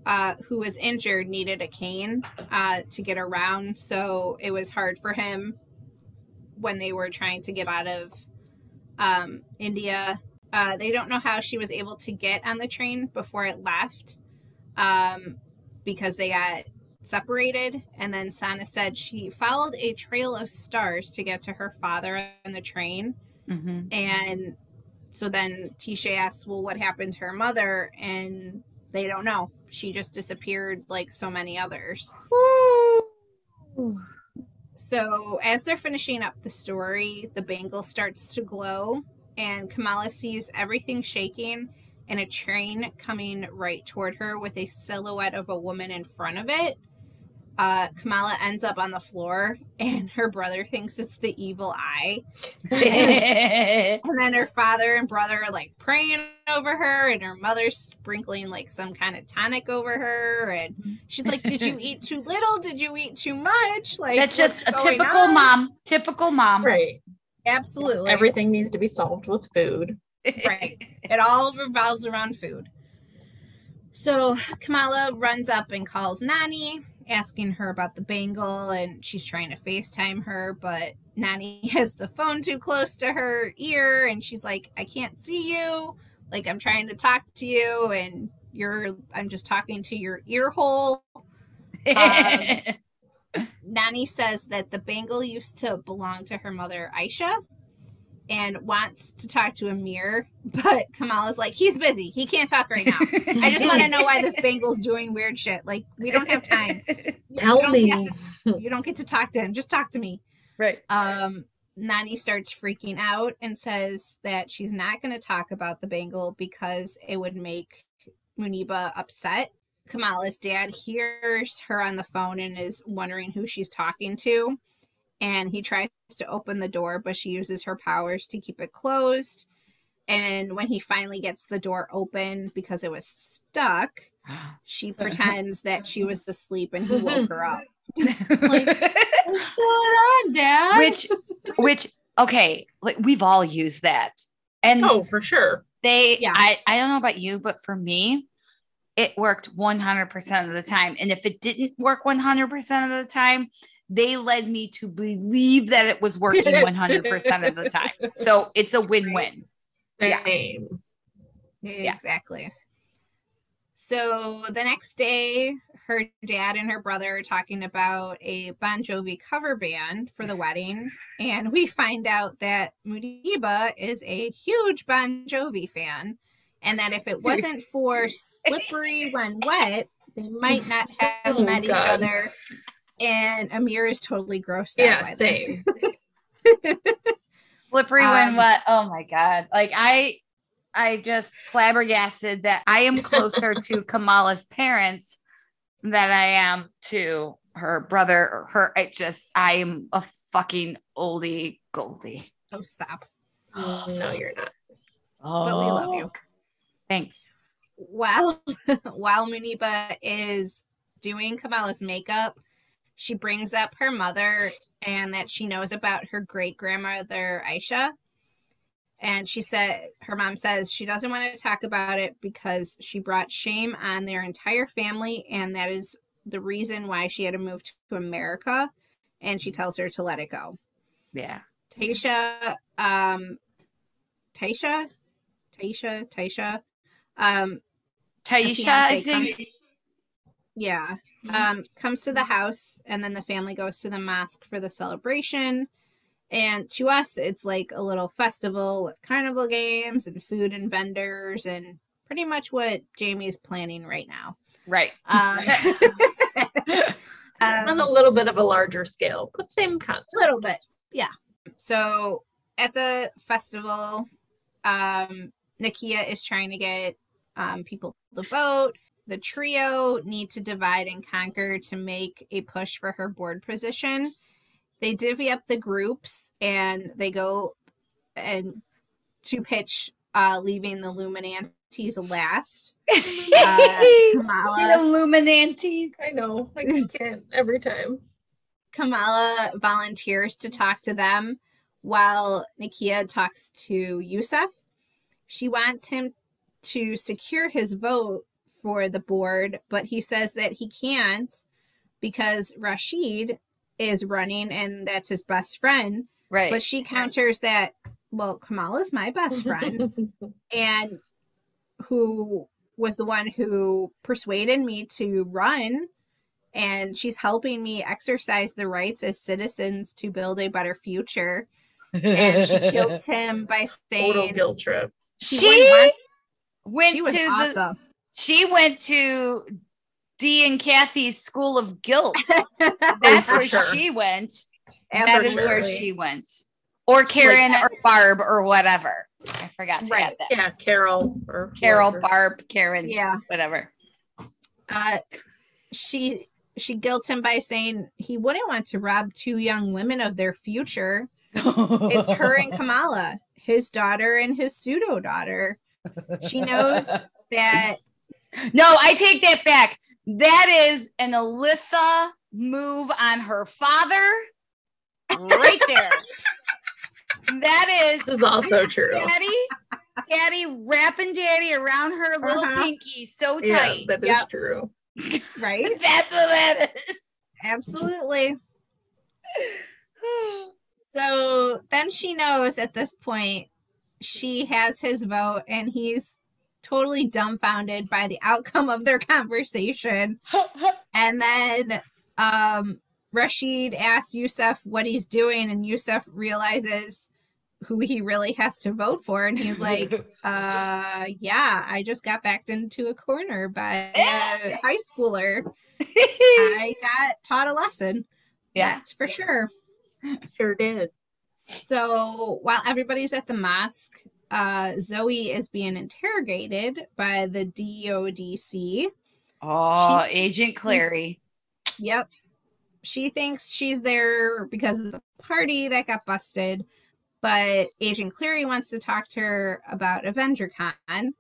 uh, who was injured, needed a cane uh, to get around. So it was hard for him when they were trying to get out of um, India. Uh, they don't know how she was able to get on the train before it left um, because they got separated. And then Sana said she followed a trail of stars to get to her father on the train. Mm-hmm. And so then Tisha asks, Well, what happened to her mother? And they don't know. She just disappeared like so many others. So as they're finishing up the story, the bangle starts to glow, and Kamala sees everything shaking and a train coming right toward her with a silhouette of a woman in front of it. Uh, Kamala ends up on the floor, and her brother thinks it's the evil eye. And then her father and brother are like praying over her, and her mother's sprinkling like some kind of tonic over her. And she's like, Did you eat too little? Did you eat too much? Like, That's just a typical on?" mom. Typical mom. Right. Absolutely. Everything needs to be solved with food. Right. It all revolves around food. So Kamala runs up and calls Nani, asking her about the bangle, and she's trying to FaceTime her, but Nani has the phone too close to her ear, and she's like, I can't see you. Like, I'm trying to talk to you, and you're, I'm just talking to your ear hole. Nani says that the bangle used to belong to her mother, Aisha, and wants to talk to Amir, but Kamala's like, he's busy. He can't talk right now. I just want to know why this bangle's doing weird shit. Like, we don't have time. Tell don't me. have You don't get to talk to him. Just talk to me. right. Um, Nani starts freaking out and says that she's not going to talk about the bangle because it would make Muniba upset. Kamala's dad hears her on the phone and is wondering who she's talking to. And he tries to open the door, but she uses her powers to keep it closed. And when he finally gets the door open because it was stuck, she pretends that she was asleep and he woke her up. like, What's going on, Dad? which, which, okay, like we've all used that, and Oh, for sure. they, Yeah. I, I don't know about you, but for me, it worked 100% of the time. And if it didn't work 100% of the time, they led me to believe that it was working 100% of the time. So it's a win-win. Yeah. Same. Yeah. Exactly. So the next day, her dad and her brother are talking about a Bon Jovi cover band for the wedding. And we find out that Muniba is a huge Bon Jovi fan. And that if it wasn't for Slippery When Wet, they might not have Oh, met each other. And Amir is totally grossed out. Yeah, same. Slippery Um, when what? Oh my god! Like I, I just flabbergasted that I am closer to Kamala's parents than I am to her brother or her. I just I am a fucking oldie goldie. Oh, stop. No, you're not. Oh, But we love you. Thanks. while while Muniba is doing Kamala's makeup, she brings up her mother and that she knows about her great grandmother Aisha. And she said her mom says she doesn't want to talk about it because she brought shame on their entire family and that is the reason why she had to move to America and she tells her to let it go. Yeah. Taisha, um, Taisha, Taisha, Taisha, um, Taisha, I think. comes- yeah, um, comes to the house, and then the family goes to the mosque for the celebration. And to us, it's like a little festival with carnival games and food and vendors, and pretty much what Jamie's planning right now. Right. Um, On um, a little bit of a larger scale, but same concept. a little bit yeah so at the festival um nakia is trying to get um, people to vote the trio need to divide and conquer to make a push for her board position they divvy up the groups and they go and to pitch uh leaving the luminantes last uh, the kamala Illuminantes. I know. I can't every time. Kamala volunteers to talk to them while Nakia talks to Yusuf. She wants him to secure his vote for the board, but he says that he can't because Rashid is running and that's his best friend. Right. But she counters that, well, Kamala's my best friend and who was the one who persuaded me to run and she's helping me exercise the rights as citizens to build a better future and she guilts him by saying, Total saying guilt trip. he she wouldn't went she was to the awesome she went to Dee and Kathy's school of guilt. That's where sure. she went. That is where she went. Or Karen that- or Barb or whatever. I forgot to Right. add that. Yeah, Carol or Carol, whoever. Barb, Karen, yeah whatever. uh she she guilts him by saying he wouldn't want to rob two young women of their future it's her and Kamala, his daughter and his pseudo daughter. She knows that No, I take that back. That is an Alyssa move on her father. Right there. that is This is also true. Daddy, Daddy wrapping Daddy around her little Uh-huh. pinky so Yeah, tight. that is Yep. true. right? That's what that is. Absolutely. So then she knows at this point she has his vote and he's totally dumbfounded by the outcome of their conversation. And then um Rashid asks Yusuf what he's doing, and Yusuf realizes who he really has to vote for and he's like uh yeah i just got backed into a corner by a high schooler i got taught a lesson Yeah. that's for sure Sure did. so while everybody's at the mosque uh zoe is being interrogated by the dodc Oh, Agent Cleary. Yep. She thinks she's there because of the party that got busted, but Agent Cleary wants to talk to her about AvengerCon.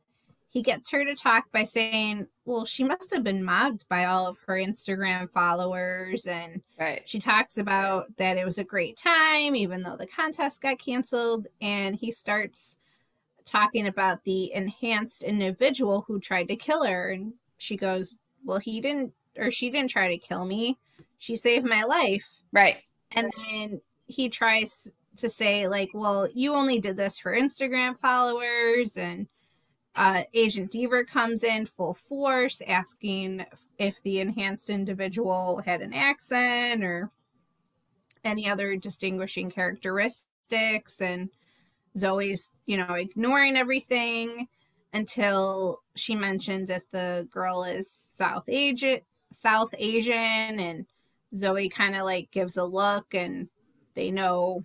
He gets her to talk by saying, Well, she must have been mobbed by all of her Instagram followers. And Right. she talks about that it was a great time, even though the contest got canceled. And he starts talking about the enhanced individual who tried to kill her. And she goes, Well, he didn't, or she didn't try to kill me. She saved my life. Right. And then he tries to say, like, Well, you only did this for Instagram followers. And uh, Agent Deever comes in full force asking if the enhanced individual had an accent or any other distinguishing characteristics. And Zoe's, you know, ignoring everything until she mentions if the girl is South Asian, South Asian, and Zoe kind of like gives a look, and they know,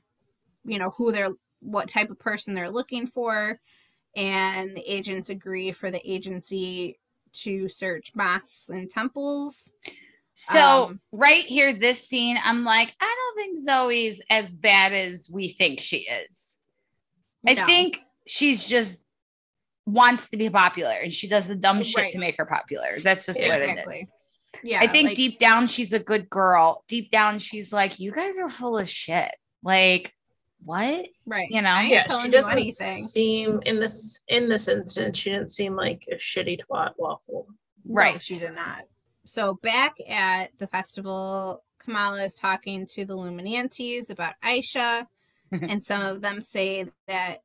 you know, who they're, what type of person they're looking for, and the agents agree for the agency to search mosques and temples. So Um, right here, this scene, I'm like, I don't think Zoe's as bad as we think she is. I No. think she's just wants to be popular and she does the dumb shit Right. to make her popular. That's just what it is. Yeah, I think like- deep down she's a good girl. Deep down she's like, you guys are full of shit. Like, what? right. you know? I ain't Yeah, she doesn't anything. seem in this in this instance. She didn't seem like a shitty twat waffle. No, Right. she did not. So back at the festival, Kamala is talking to the Luminantes about Aisha, and some of them say that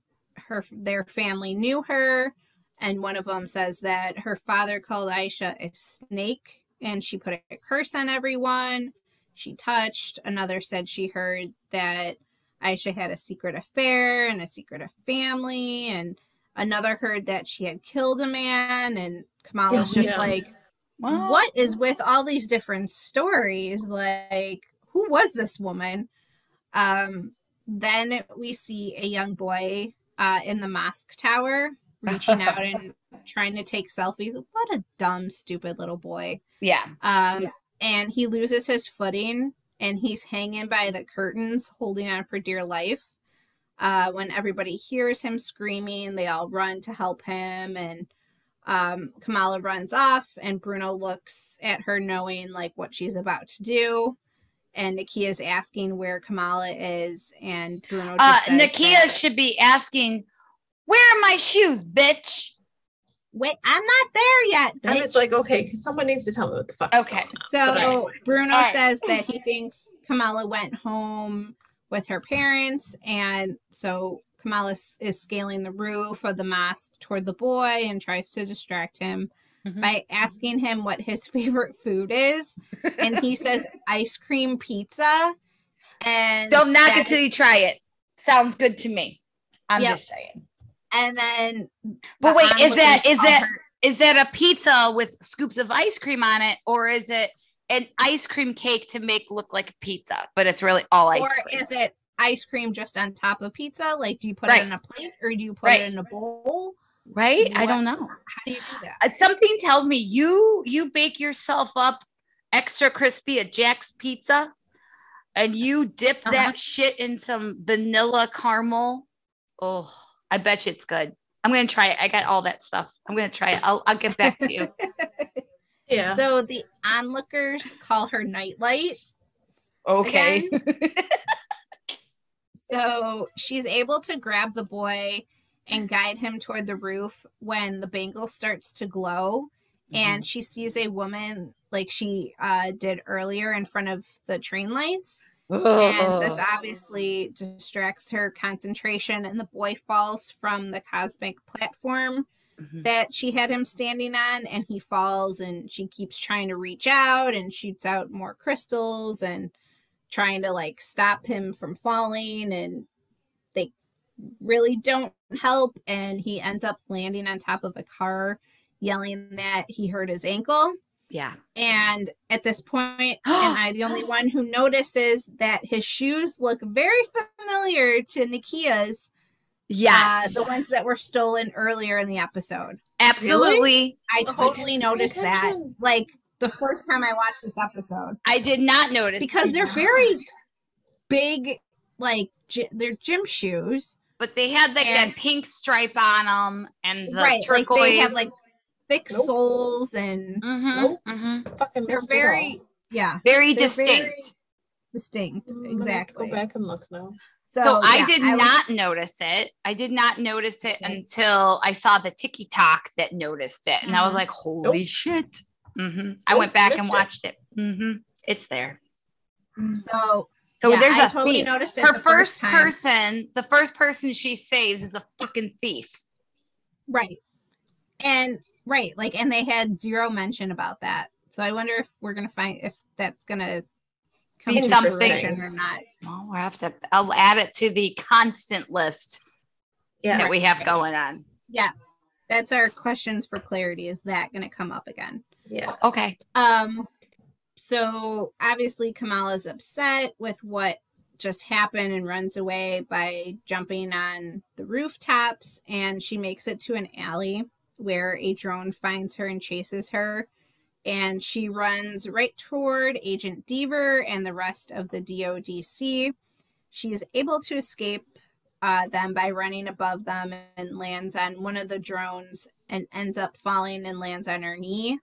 her their family knew her, and one of them says that her father called Aisha a snake, and she put a curse on everyone. She touched. Another said she heard that Aisha had a secret affair and a secret of family, and another heard that she had killed a man, and Kamala's just yeah. like what is with all these different stories? Like who was this woman? Um then we see a young boy uh in the mosque tower reaching out and trying to take selfies what a dumb stupid little boy Yeah. um and he loses his footing and he's hanging by the curtains holding on for dear life uh when everybody hears him screaming they all run to help him and um, Kamala runs off, and Bruno looks at her, knowing like what she's about to do. And Nakia is asking where Kamala is, and Bruno. Just Uh, says Nakia that, should be asking, Where are my shoes, bitch? Wait, I'm not there yet. I'm just like, okay, because someone needs to tell me what the fuck's Okay. going on. So anyway. Bruno All right. says that he thinks Kamala went home with her parents, and so Kamala is scaling the roof of the mosque toward the boy and tries to distract him Mhm. by asking him what his favorite food is, and he says ice cream pizza. And Don't knock it till you try it. Sounds good to me. I'm Yep. just saying. and then But the wait, is that onlookers is call that her- is that a pizza with scoops of ice cream on it, or is it an ice cream cake to make look like a pizza, but it's really all ice or cream? is it ice cream just on top of pizza? Like, do you put Right. it in a plate or do you put Right. it in a bowl? Right? I don't know. How do you do that? Uh, Something tells me you you bake yourself up extra crispy at Jack's Pizza, and you dip Uh-huh. that shit in some vanilla caramel. Oh, I bet you it's good. I'm gonna try it. I got all that stuff. I'm gonna try it. I'll I'll get back to you. Yeah. So the onlookers call her Nightlight. Okay. So she's able to grab the boy and guide him toward the roof when the bangle starts to glow. And she sees a woman like she uh, did earlier in front of the train lights. And this obviously distracts her concentration, and the boy falls from the cosmic platform Mhm. that she had him standing on, and he falls, and she keeps trying to reach out and shoots out more crystals and trying to like stop him from falling. And really don't help and he ends up landing on top of a car yelling that he hurt his ankle. Yeah. and at this point am i the only one who notices that his shoes look very familiar to nakia's Yes. uh, the ones that were stolen earlier in the episode? Absolutely. i Oh, I totally didn't noticed that like the first time i watched this episode. I did not notice because they're very big like gy- they're gym shoes but they had like And- that pink stripe on them and the right like turquoise. they have like thick Nope. soles and mm-hmm, Nope. mhm. Fucking they're missed it all. very yeah very They're distinct. very distinct exactly Go back and look now. So, I yeah, did was- not notice it. I did not notice it Okay. until I saw the TikTok that noticed it, and I was Mhm. like, "Holy shit!" hmm I went back and missed it. watched it. hmm It's there. so So yeah, there's I a totally thief. noticed it Her the first time. person, the first person she saves is a fucking thief. right and right like and they had zero mention about that so i wonder if we're gonna find if that's gonna come Be to something. or not Well, we'll have to. I'll add it to the constant list Yeah. that we have going on. yeah that's our questions for clarity is that gonna come up again Yeah. Okay. Um, so obviously Kamala's upset with what just happened and runs away by jumping on the rooftops and she makes it to an alley where a drone finds her and chases her and she runs right toward Agent Deever and the rest of the DODC. She's able to escape uh, them by running above them and lands on one of the drones and ends up falling and lands on her knee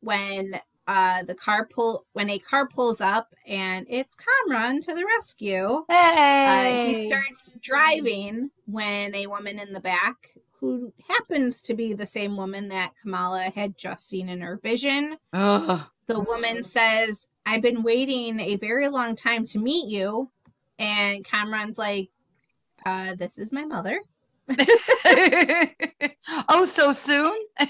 when uh, the car pull when a car pulls up and it's Kamran to the rescue. Uh, Hey. he starts driving when a woman in the back, who happens to be the same woman that Kamala had just seen in her vision, Ugh. the woman says, I've been waiting a very long time to meet you. And Kamran's like, uh, This is my mother. oh, so soon?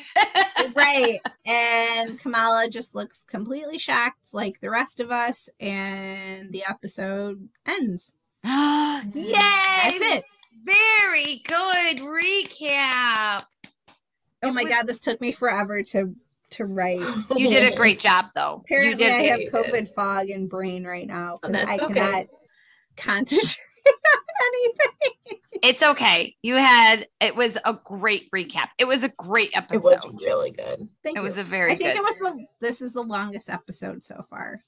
right. And Kamala just looks completely shocked, like the rest of us. And the episode ends. Yay! That's it. Very good recap. Oh my was- God, this took me forever to to write. You did a great job, though. Apparently. I have. COVID fog and brain right now. Oh, I okay. cannot concentrate on anything. It's okay. You had. It was a great recap. It was a great episode. It episode. was really good. Thank It you. was a very I think good. it was the. This is the longest episode so far.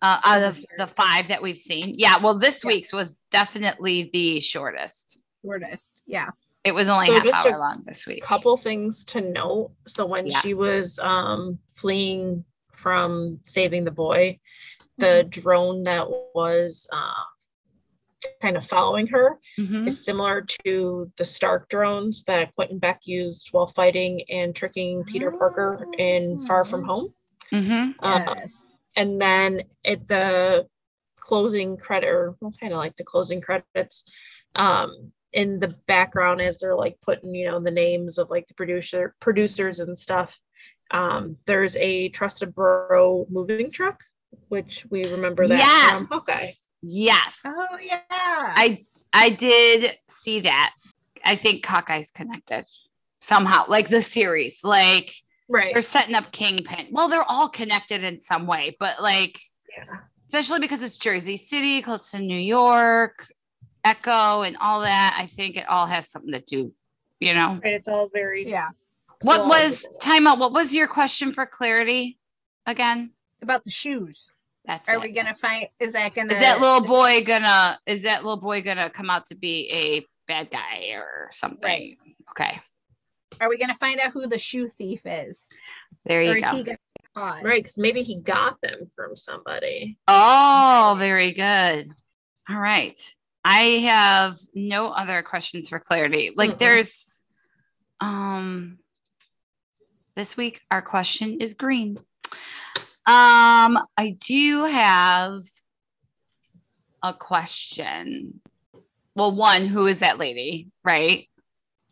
uh, out of the five that we've seen. Yeah. Well, this Yes. week's was definitely the shortest. Shortest. Yeah. It was only So half just hour a long this week. couple things to note. So when she was um fleeing from saving the boy, the drone that was uh, kind of following her Mhm. is similar to the Stark drones that Quentin Beck used while fighting and tricking Peter Parker in Far From Home. Mhm. Uh, Yes. and then at the closing credit or well, kind of like the closing credits um in the background as they're like putting you know the names of like the producer producers and stuff um there's a Trust a Bro moving truck which we remember that Yes. from Hawkeye. Yes. oh yeah. I I did see that. I think Hawkeye's connected somehow, like the series. Like right they're setting up Kingpin. Well, they're all connected in some way, but like yeah. especially because it's Jersey City, close to New York, Echo, and all that. I think it all has something to do. You know right it's all very yeah. what was time out? What was your question for clarity again? About the shoes. That's Are it. we gonna find? Is that gonna? Is that little boy gonna? Is that little boy gonna come out to be a bad guy or something? Right. Okay. Are we gonna find out who the shoe thief is, There or you is go. he gonna get caught? right because maybe he got them from somebody Oh, very good. All right. I have no other questions for clarity. Like Mm-mm. there's um this week our question is green. Um I do have a question. Well, one, who is that lady, right?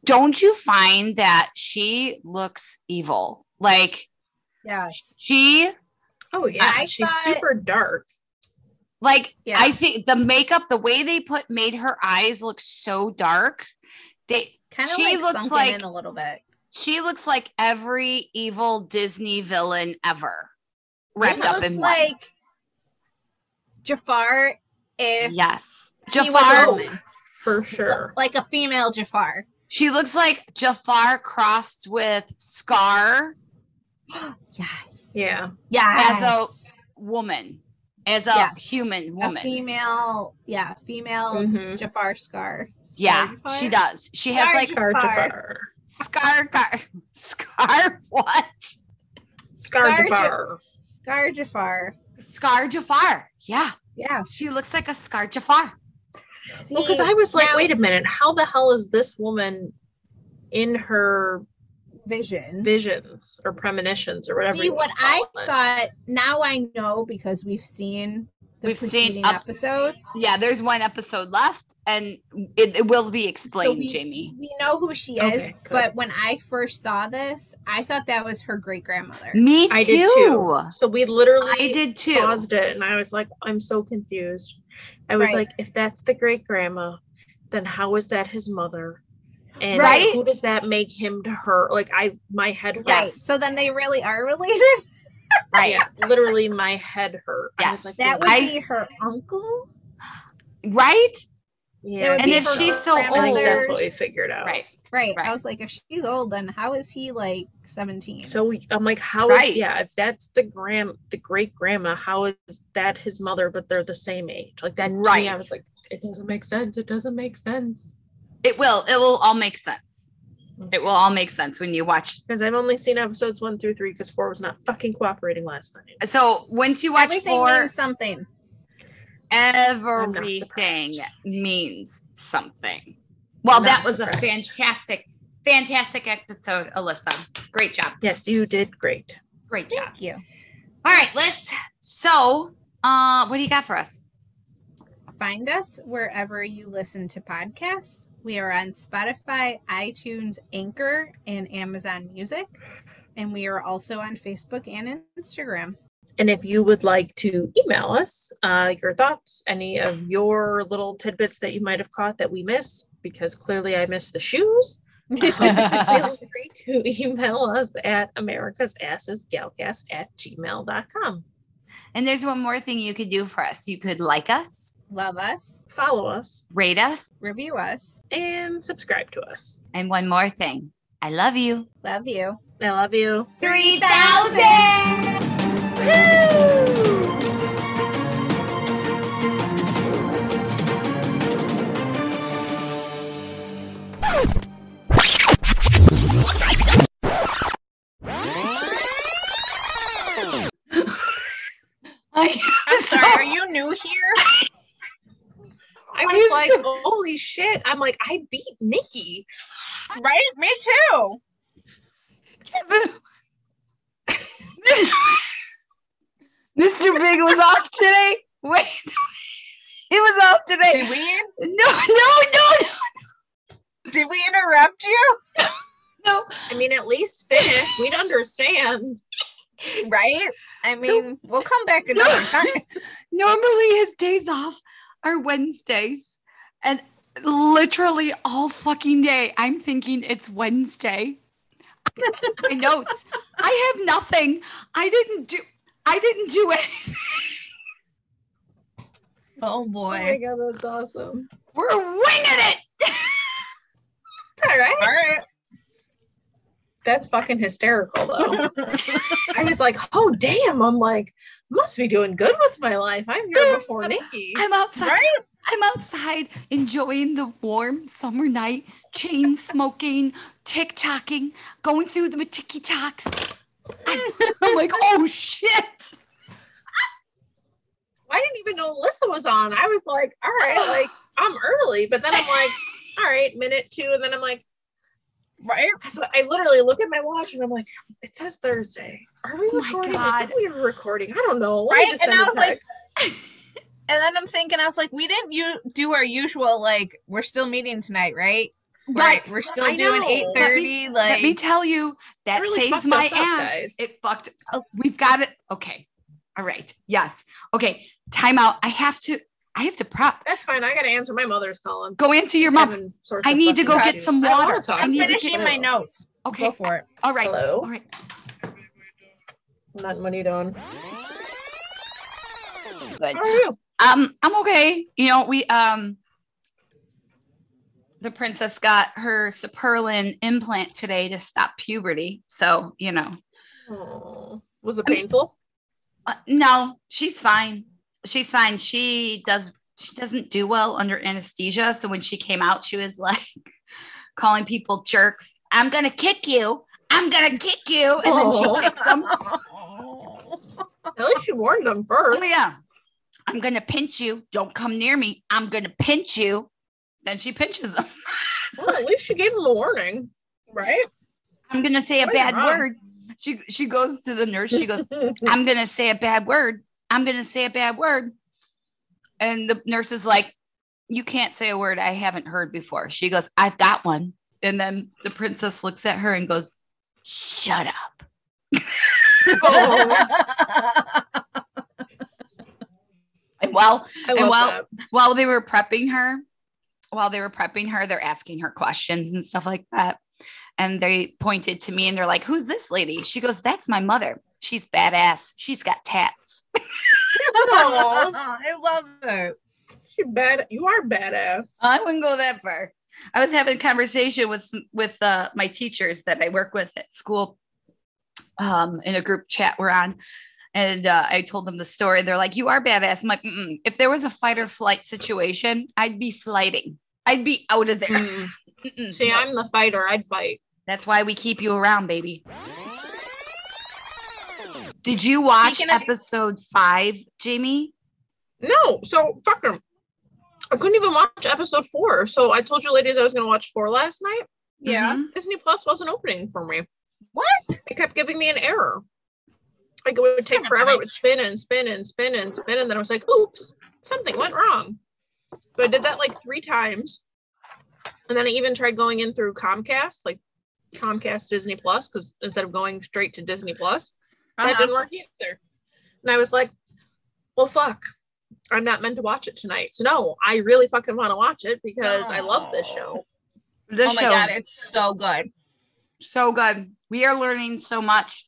Don't you find that she looks evil? Like Yes. she oh yeah I she's thought- super dark Like Yeah. I think the makeup, the way they put made her eyes look so dark. They Kind of She like looks like- in a little bit. she looks like every evil Disney villain ever wrapped She up looks in one. like Jafar if Yes. he was a Jafar. woman. For sure. like a female Jafar. She looks like Jafar crossed with Scar Yes. Yeah. Yeah. As a woman, as a Yes. human a woman. female, yeah, female Mhm. Jafar Scar. Scar yeah, Jafar? she does. She has like Scar Jafar. Jafar. Scar, Scar, Scar, what? Scar Scar Ja- Jafar. Scar Jafar. Scar Jafar. Yeah, Yeah. she looks like a Scar Jafar. See, Well, because I was like, now- wait a minute, how the hell is this woman in her vision. visions or premonitions or whatever? See what I it? thought. Now I know because we've seen the We've seen up- episodes. Yeah, there's one episode left, and it, it will be explained, we- Jamie. We know who she is, good. but when I first saw this, I thought that was her great grandmother. Me too. I did too. So we literally I did too. paused it and I was like, I'm so confused. I was Right. like, if that's the great grandma, then how is that his mother? And Right. who does that make him to her? Like I my head hurt. Right. Yes. So then they really are related. Right. Yeah, literally my head hurt. I was Yes. like, That would I- be her uncle. Right? yeah. And if she's so I think old, that's what we figured out. right. Right. Right. I was like, if she's old, then how is he like 17? So we, I'm like, how is Right. yeah? If that's the grand, the great grandma, how is that his mother? But they're the same age. Like that. To me, Right. I was like, it doesn't make sense. It doesn't make sense. It will. It will all make sense. It will all make sense when you watch. Because I've only seen episodes one through three because four was not fucking cooperating last night. So once you watch Everything four, means something. everything means something. Well, I'm that not was a fantastic, fantastic episode, Alyssa. Great job. Yes, you did great. Great job. Thank you. All right, let's. So, uh, what do you got for us? Find us wherever you listen to podcasts. We are on Spotify, iTunes, Anchor, and Amazon Music. And we are also on Facebook and Instagram. And if you would like to email us uh, your thoughts, any of your little tidbits that you might have caught that we missed, because clearly I missed the shoes, feel free to email us at america's asses galcast at gmail.com. And there's one more thing you could do for us. You could like us, Love us, Follow us rate us, review us. and subscribe to us. and one more thing. I love you. Love you. I love you. 3000! I, I'm sorry, are you new here? I I was am like, holy shit. I'm like, I beat Nikki. Right? Me too. Mr. Big was off today. Wait, he was off today. Did we No, no, no, did we interrupt you? no. I mean, at least finish. We'd understand. Right? I mean, we'll come back another time. Normally his days off are Wednesdays, and literally all fucking day I'm thinking it's Wednesday. My notes. I have nothing. I didn't do. I didn't do anything. Oh boy! Oh my god, that's awesome. We're winging it. All right. All right. That's fucking hysterical, though. I was like, oh, damn. I'm like, must be doing good with my life. I'm here before Nikki. I'm outside. Right? I'm outside enjoying the warm summer night, chain smoking, tick tocking, going through the tiki talks. I'm like, oh shit. I didn't even know Alyssa was on. I was like, all right, like, I'm early. But then I'm like, all right, minute two. And then I'm like, Right? so I literally look at my watch and I'm like, it says Thursday. Are we Oh my recording? I think we were recording. I don't know. Let Right? just And send I a was like- And then I'm thinking, I was like, we didn't u- do our usual, like, we're still meeting tonight, right? Right. We're still I doing eight thirty. eight Let Like, me tell you, that really saves my up, ass. guys. It fucked. Oh. We've got it. Okay. All right. Yes. Okay. Time out. I have to. I have to prep. That's fine. I gotta answer my mother's calling. Go answer your She's mom. I need to go get some issues. I don't wanna water. I I'm need to finishing get- my notes. Okay. Go for it. All right. Hello. All right. Not money doing. Good. How are you? Um, I'm okay. You know, we um the princess got her Supprelin implant today to stop puberty. So, you know, Aw. Was it I mean- painful? uh, no, she's fine. She's fine. She does she doesn't do well under anesthesia. So when she came out, she was like calling people jerks. I'm gonna kick you. I'm gonna kick you. And then Oh. she kicks them. At least she warned them first. Oh yeah. I'm gonna pinch you. Don't come near me. I'm gonna pinch you. Then she pinches them. Well, at least she gave them a warning. right? I'm gonna say a bad wrong? word. She she goes to the nurse. She goes, I'm gonna say a bad word. I'm gonna say a bad word. And the nurse is like, You can't say a word I haven't heard before. She goes, I've got one. And then the princess looks at her and goes, Shut up. And while And while- that. while they were prepping her, while they were prepping her, they're asking her questions and stuff like that. And they pointed to me and they're like, Who's this lady? She goes, That's my mother. She's badass. She's got tats. I love it. She bad. You are badass. I wouldn't go that far. I was having a conversation with with uh, my teachers that I work with at school, um, in a group chat we're on, and uh, I told them the story. They're like, "You are badass." I'm like, Mm-mm. "If there was a fight or flight situation, I'd be flighting. I'd be out of there." Mm. See, No. I'm the fighter. I'd fight. That's why we keep you around, baby. Did you watch Speaking of- episode five, Jamie? No, so fuck them. I couldn't even watch episode four. So I told you ladies I was gonna watch four last night. Yeah. Mhm. Disney Plus wasn't opening for me. What? It kept giving me an error. Like it would It's take kinda forever. It nice. would spin and spin and spin and spin, and then I was like, "Oops, something went wrong." So I did that like three times, and then I even tried going in through Comcast, like Comcast Disney Plus, because instead of going straight to Disney Plus, that Uh-huh. didn't work either. And I was like, "Well, fuck." I'm not meant to watch it tonight. So no, I really fucking want to watch it because I love this show. This oh my show, god, it's so good. so good. We are learning so much.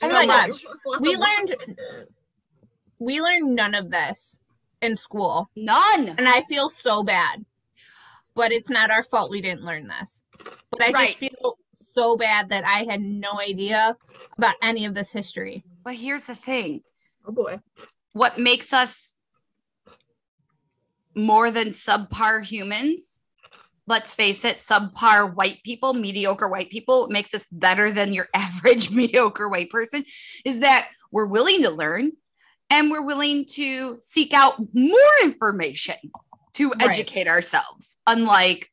So Oh my God. much. We learned- We learned none of this in school, None. and I feel so bad. But it's not our fault we didn't learn this. But I Right. just feel so bad that I had no idea about any of this history. But here's the thing: Oh boy. what makes us more than subpar humans? Let's face it, subpar white people, mediocre white people, what makes us better than your average mediocre white person is that we're willing to learn and we're willing to seek out more information to Right. educate ourselves, unlike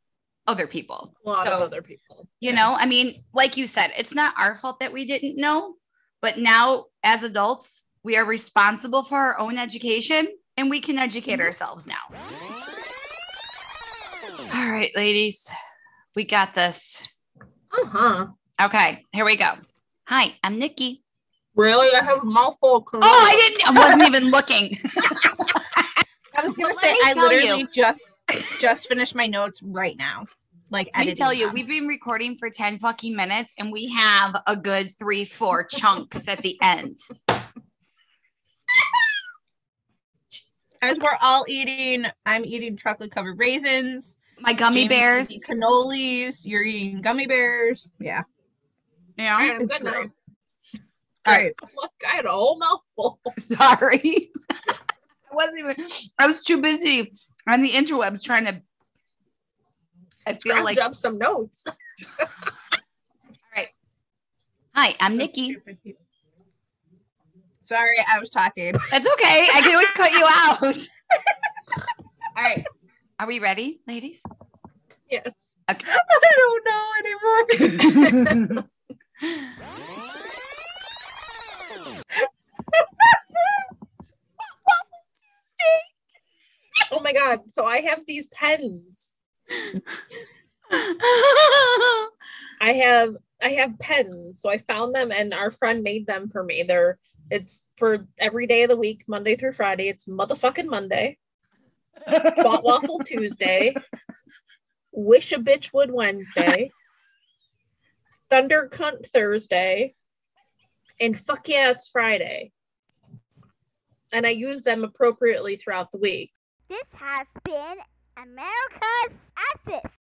other people. A lot of other people. you know i mean like you said it's not our fault that we didn't know but now as adults we are responsible for our own education and we can educate Mhm. ourselves now all right ladies we got this Uh-huh. okay here we go hi i'm nikki Really? I have a mouthful of oh i didn't i wasn't even looking I was gonna But say I literally you- just just finished my notes right now. Like let me tell you them. we've been recording for 10 fucking minutes and we have a good three four chunks at the end as we're all eating, I'm eating chocolate covered raisins. my gummy Jamie's bears eating cannolis. You're eating gummy bears. Yeah. yeah All right, I'm It's good now. great. All right. Look, I had a whole mouthful. Sorry. I wasn't even I was too busy on the interwebs trying to I feel Scrounge like up some notes. All right. Hi, I'm That's Nikki. stupid. Sorry, I was talking. That's okay. I can always cut you out. All right. Are we ready, ladies? Yes. Okay. I don't know anymore. Oh my god. So I have these pens. I have I have pens, so I found them and our friend made them for me. They're it's for every day of the week, Monday through Friday. It's motherfucking Monday, Spot Waffle Tuesday, Wish a Bitch Would Wednesday, Thunder Cunt Thursday, and Fuck Yeah It's Friday. And I use them appropriately throughout the week. This has been America's Access.